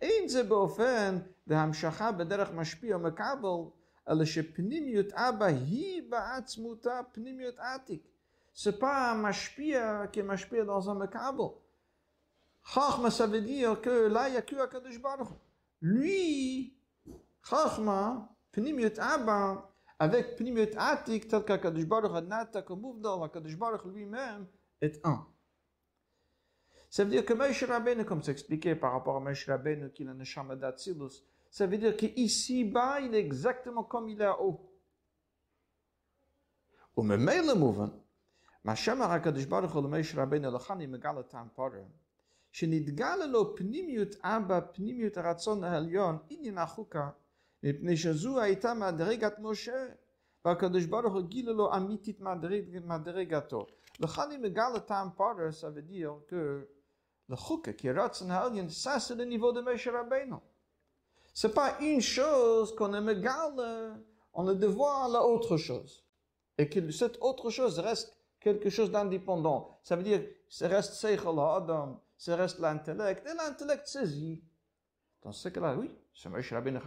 שאין כן האופן שבו בפנימיות אבא נמצא פנימיות עתיק, דהיינו עצמות אינסוף, אין זה באופן והמשכה בדרך משפיע ומקבל, אלא שפנימיות אבא היא בעצמותה פנימיות עתיק. C'est pas un mashpia qui est mashpia dans un makabel. Chachma, ça veut dire que là, il n'y a que Akadosh Baruch. Lui, Chachma, Pnimiut Abba, avec Pnimiut Atik, tel qu'Akadosh Baruch, Nata, comme Mouvdal, Akadosh Baruch lui-même est un. Ça veut dire que Moshe Rabbeinu, comme c'est expliqué par rapport à Moshe Rabbeinu, qui est le Neshama d'Atzilus, ça veut dire qu'ici-bas, il est exactement comme il est haut. וממילא מובן, מה שאמר הקדוש ברוך הוא למשה רבנו לכני מגל הטעם פורה, שנתגלה לו פנימיות אבא, פנימיות הרצון העליון, עניין החוקה, מפני שזו הייתה מדרגת משה, והקדוש ברוך הוא גילה לו אמיתית מדרגתו. לכני מגל הטעם פורה, ça veut dire que le chouka qui est Ratzon ça c'est le niveau de Moshe Rabbeinu. C'est pas une chose qu'on aime égal, on le devoir à l'autre chose. et que cette autre chose reste quelque chose d'indépendant. Ça veut dire, ça reste Seichel Adam, ça reste l'intellect, et l'intellect saisit. Dans ce cas-là, oui, ce Moshe Rabbeinu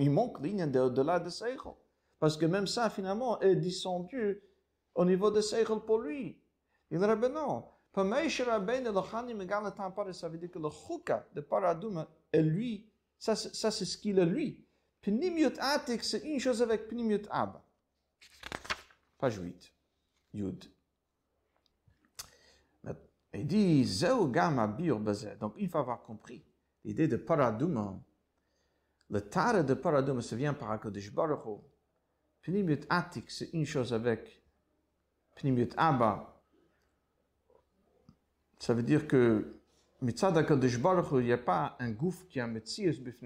il manque ligne au-delà de Seichel. Parce que même ça, finalement, est descendu au niveau de Seichel pour lui. Il Rabbeinu, ça veut dire que le Chouka de Paradouma est lui, ça, ça c'est ce qu'il est lui. Pnimiut Atik, c'est une chose avec Pnimiut Abba. Page 8. Yud. Il dit, Zeu Gama Biur Donc, il faut avoir compris l'idée de Paradouma. Le Tare de Paradouma, ça vient par Akadosh Baruch. Pnimiut Atik, c'est une chose avec Pnimiut Abba. Ça veut dire que Mitzad Baruch il n'y a pas un gouffre qui a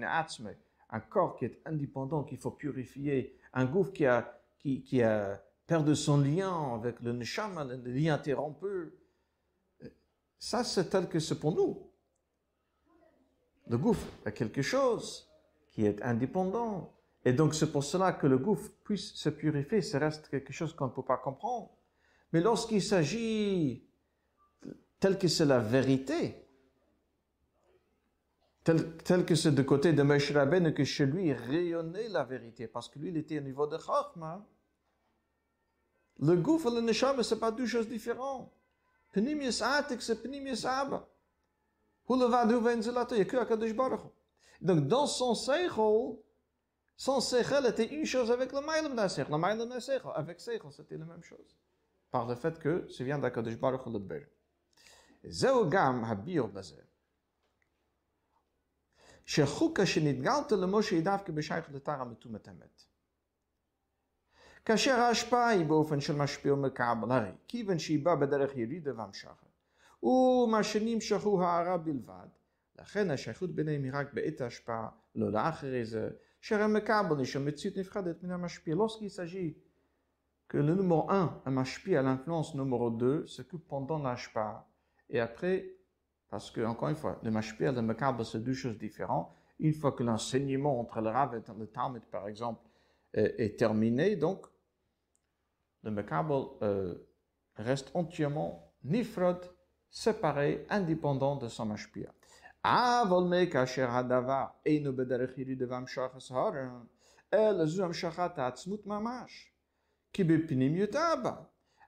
Atzme, un corps qui est indépendant, qu'il faut purifier, un gouffre qui a, qui, qui a perdu son lien avec le Neshama, le lien interrompu. Ça, c'est tel que c'est pour nous. Le gouffre a quelque chose qui est indépendant. Et donc, c'est pour cela que le gouffre puisse se purifier, ça reste quelque chose qu'on ne peut pas comprendre. Mais lorsqu'il s'agit tel que c'est la vérité, tel, que c'est de côté de Moshe Rabbeinu que chez lui rayonnait la vérité, parce que lui, il était au niveau de Chachma. Le gouffre et le neshama, ce pas deux choses différentes. Pnimius atik, c'est pnimius abba. Il n'y a que Akadosh Baruch Donc, dans son seichel, son seichel était une chose avec le maïlam d'un seichel. Le maïlam d'un seichel, avec seichel, c'était la même chose. Par le fait que ça vient d'Akadosh Baruch le ber. זהו גם הביור בזה. שחוקה שנתגלת למשה דווקא בשייך לתר המתומת אמת. כאשר ההשפעה היא באופן של משפיע ומקבל, הרי כיוון שהיא באה בדרך ירידה והמשכה, ומה שנמשכו הערה בלבד, לכן השייכות ביניהם היא רק בעת ההשפעה, לא לאחרי זה, שהרי מקבל יש המציאות נפחדת מן המשפיע. Lorsqu'il s'agit que le numéro 1, un משפיע à l'influence numéro 2, c'est que pendant l'ashpa, Et après, parce que, encore une fois, le mashpir et le macabre, c'est deux choses différentes. Une fois que l'enseignement entre le Rav et le Talmud, par exemple, est, terminé, donc, le macabre euh, reste entièrement nifrod, séparé, indépendant de son mashpir. אבל כאשר הדבר אינו בדרך ירידה והמשך ההר, אלא זו המשכת העצמות ממש, כי בפנימיותה בה, à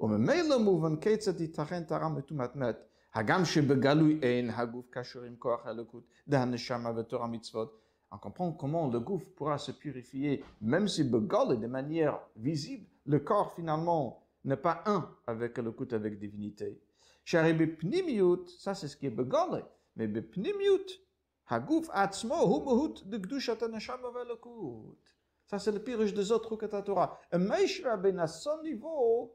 וממילא מובן כיצד ייתכן טהרה מטומאת מת, הגם שבגלוי אין הגוף קשור עם כוח האלוקות דהנשמה ותורה מצוות. On comprend comment le gouffre pourra se purifier, même si Begol de manière visible, le corps finalement n'est pas un avec le coup avec divinité. Shari bepnimiut, ça c'est ce qui est Begol, mais bepnimiut, הגוף עצמו הוא מהות דקדושת הנשמה והאלוקות. Ça c'est le pire des autres que ta Torah. Un Meish Rabbein à son niveau,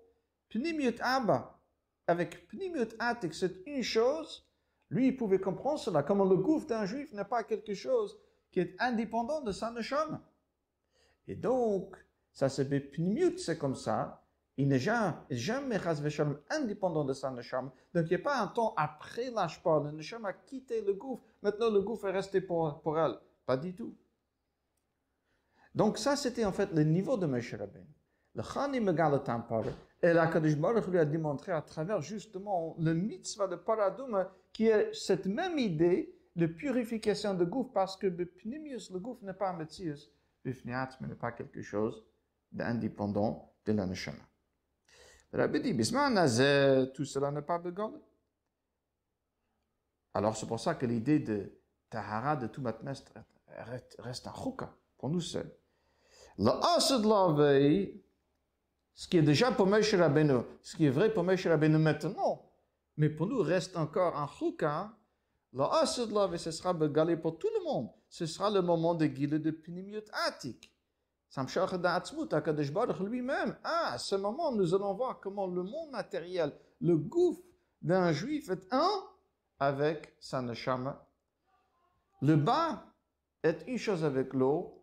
Pnimiut Abba, avec Pnimiut Atik, c'est une chose, lui, il pouvait comprendre cela, comme le gouffre d'un juif n'est pas quelque chose qui est indépendant de sa neshama. Et donc, ça c'est Pnimiut, c'est comme ça, il n'est jamais, indépendant de sa neshama. Donc, il n'y a pas un temps après l'ashpa, le neshama a quitté le gouffre, maintenant le gouffre est resté pour, pour elle. Pas du tout. Donc, ça, c'était en fait le niveau de Moshe Le Chani Megal et la Kadosh Baruch lui a démontré à travers justement le mitzvah de paradoum qui est cette même idée de purification de gouffre parce que le le gouffre n'est pas un metzius, le mais n'est pas quelque chose d'indépendant de la neshama. Le Rabbi dit, tout cela n'est pas begolé. Alors c'est pour ça que l'idée de tahara de tout reste un chouka pour nous seuls. La ce qui est déjà pour Moshe Rabbeinu, ce qui est vrai pour Moshe Rabbeinu maintenant, mais pour nous reste encore un chouka, la et ce sera begalé pour tout le monde. Ce sera le moment de guider de Pnimiut Atik. lui-même, ah, à ce moment, nous allons voir comment le monde matériel, le gouffre d'un juif est un avec sa neshama. Le bas est une chose avec l'eau,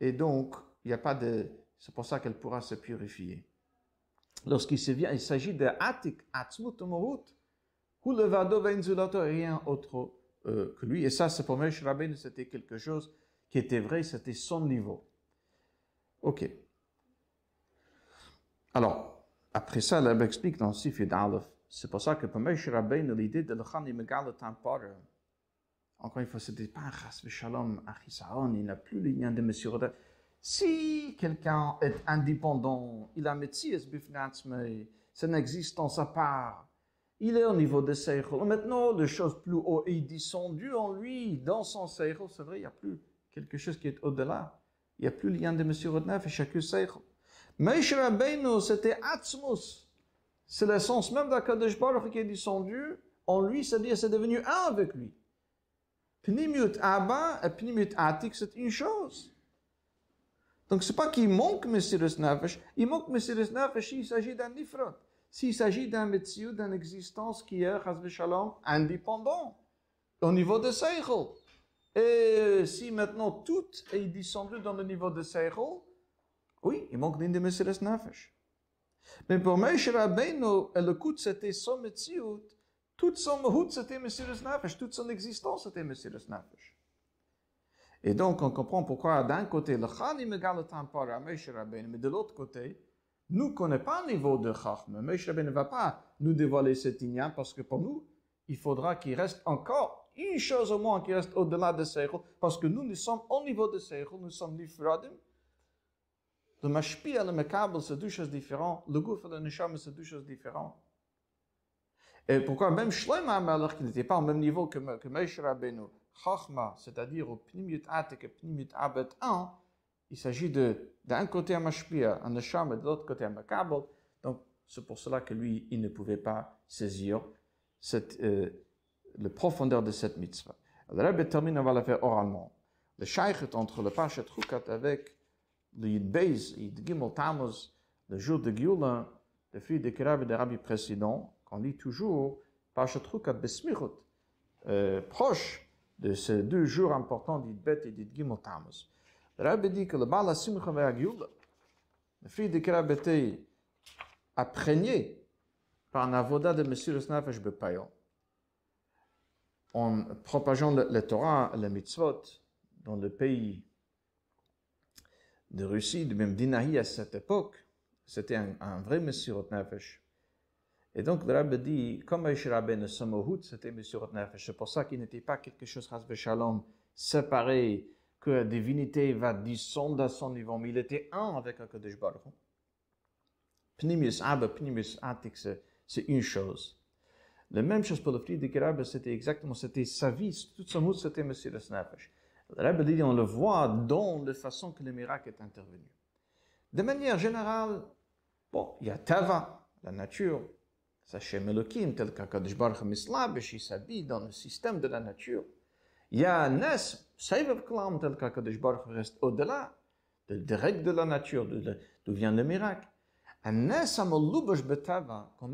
et donc, il n'y a pas de, c'est pour ça qu'elle pourra se purifier. Lorsqu'il s'agit de atik, atzmut, ou le vado rien autre euh, que lui. Et ça, c'est pour Moshe Rabbeinu, c'était quelque chose qui était vrai, c'était son niveau. Ok. Alors, après ça, l'Abbé explique dans Sifid Aleph, c'est pour ça que pour Moshe Rabbeinu, l'idée de l'Chani Megal Tampar, encore une fois, c'était pas un chas shalom achisaron, il n'a plus le lien de Monsieur Si quelqu'un est indépendant, il a métier, mais c'est une existence à part, il est au niveau de Seichel. Maintenant, les choses plus haut et descendues en lui, dans son Seichel, c'est vrai, il n'y a plus quelque chose qui est au-delà. Il n'y a plus le lien de M. Rodnef et chacun Seichel. Mais Rabbeinu, c'était Atzmus. C'est l'essence même d'Akadosh Baruch qui est descendu en lui, c'est-à-dire c'est devenu un avec lui. Pnimut Abba et Pnimut Atik, c'est une chose. Donc c'est pas qu'il manque Messiris Nefesh, il manque Messiris Nefesh, il s'agit d'un Nifrat s'il s'agit d'un métier, d'une existence qui est, shalom, indépendant, au niveau de Seichel. Et si maintenant tout est descendu dans le niveau de Seichel, oui, il manque d'une de Messias Nefesh. Mais pour Moshe Rabbeinu, le coup c'était son métier, toute son mahut c'était Messias Nefesh, toute son existence c'était Messias Nefesh. Et donc on comprend pourquoi d'un côté le Chani Megal à Moshe Rabbeinu, mais de l'autre côté, nous ne connaissons pas le niveau de Chachma. Moshe ne va pas nous dévoiler cet ignan parce que pour nous, il faudra qu'il reste encore une chose au moins qui reste au-delà de Seichel, parce que nous, nous sommes au niveau de Seichel, nous sommes l'Ifradim. Le Mashpia le Mekabel, c'est deux choses différentes. Le Gouf et le Neshama, c'est deux choses différentes. Et pourquoi même Shlomo Amalek, qui n'était pas au même niveau que, que Moshe Rabbeinu, Chachma, c'est-à-dire au Pnimut Atek et Pnimut Abed 1, il s'agit de d'un côté un mashpia, un neshama, et de l'autre côté un makabel. Donc, c'est pour cela que lui, il ne pouvait pas saisir cette, euh, le profondeur de cette mitzvah. Le Rebbe termine, on va la faire oralement. Le shaykh entre le Pachet Rukat avec le Yid Beis, Yid Gimel le jour de Gioula, le fils de Kirab et des rabbis précédents, qu'on lit toujours Pachet Rukat Besmichut, euh, proche de ces deux jours importants d'Yid Bet et d'Yid Gimel Tammuz. Le Rabbi dit que le Baal Simcha Ve'agiula, le fils de Kirab était par un avoda de Monsieur Nefesh Bepayon. En propageant le, le, Torah, le mitzvot, dans le pays de Russie, de même d'Inahi à cette époque, c'était un, vrai Monsieur Nefesh. Et donc le Rabbi dit, comme Aïch Rabbeinu Samohut, c'était Monsieur Nefesh. C'est pour ça qu'il n'était pas quelque chose, Shalom, séparé que la divinité va descendre à son niveau, mais il était un avec Akadosh Baruch Pnimius Abba, Pnimius Atik, c'est une chose. La même chose pour le fils de Rabbi, c'était exactement, c'était sa vie, toute son mot, c'était Monsieur le. Le Rabbi dit, on le voit dans la façon que le miracle est intervenu. De manière générale, bon, il y a Tava, la nature, Sachem Elohim, tel qu'Akadosh Baruch Mislabesh, il s'habille dans le système de la nature. Il y a Nes, Seivev Klam, tel qu'Akadosh Baruch reste au-delà des règles de la nature, d'où vient le miracle. Un Nes Amalubash Betava, en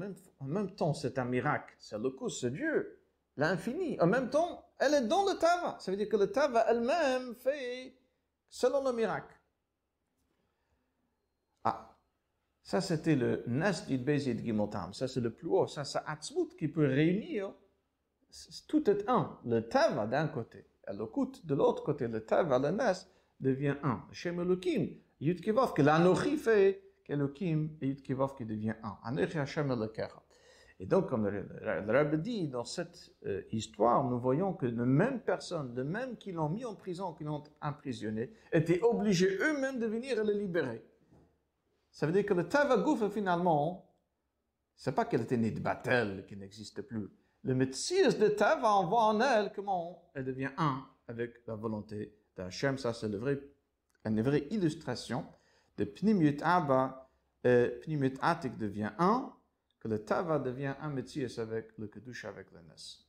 même temps, c'est un miracle. C'est le coup, c'est Dieu, l'infini. En même temps, elle est dans le Tava. Ça veut dire que le Tava elle-même fait selon le miracle. Ah, ça c'était le Nes d'Idbezid Gimotam. Ça c'est le plus haut. Ça c'est Atzmut qui peut réunir tout est un. Le Tava d'un côté et le de l'autre côté, le Tava, le Nes, devient un. Shem Yud Kivov, que l'Anochi fait, qu'Elohim et Yud Kivov qui devient un. Anochi Hashem Elokecha. Et donc, comme le, Rabbi dit, dans cette euh, histoire, nous voyons que les mêmes personnes, les mêmes qui l'ont mis en prison, qui l'ont emprisonné, étaient obligés eux-mêmes de venir le libérer. Ça veut dire que le Tava finalement, c'est pas qu'elle était née de Batel, qui n'existe plus le métier de Tava envoie en elle comment elle devient un avec la volonté d'Hachem. Ça, c'est une vraie illustration de Pnimut Abba et Pnimut Atik devient un, que le Tava devient un métier avec le Kedusha, avec le Nes.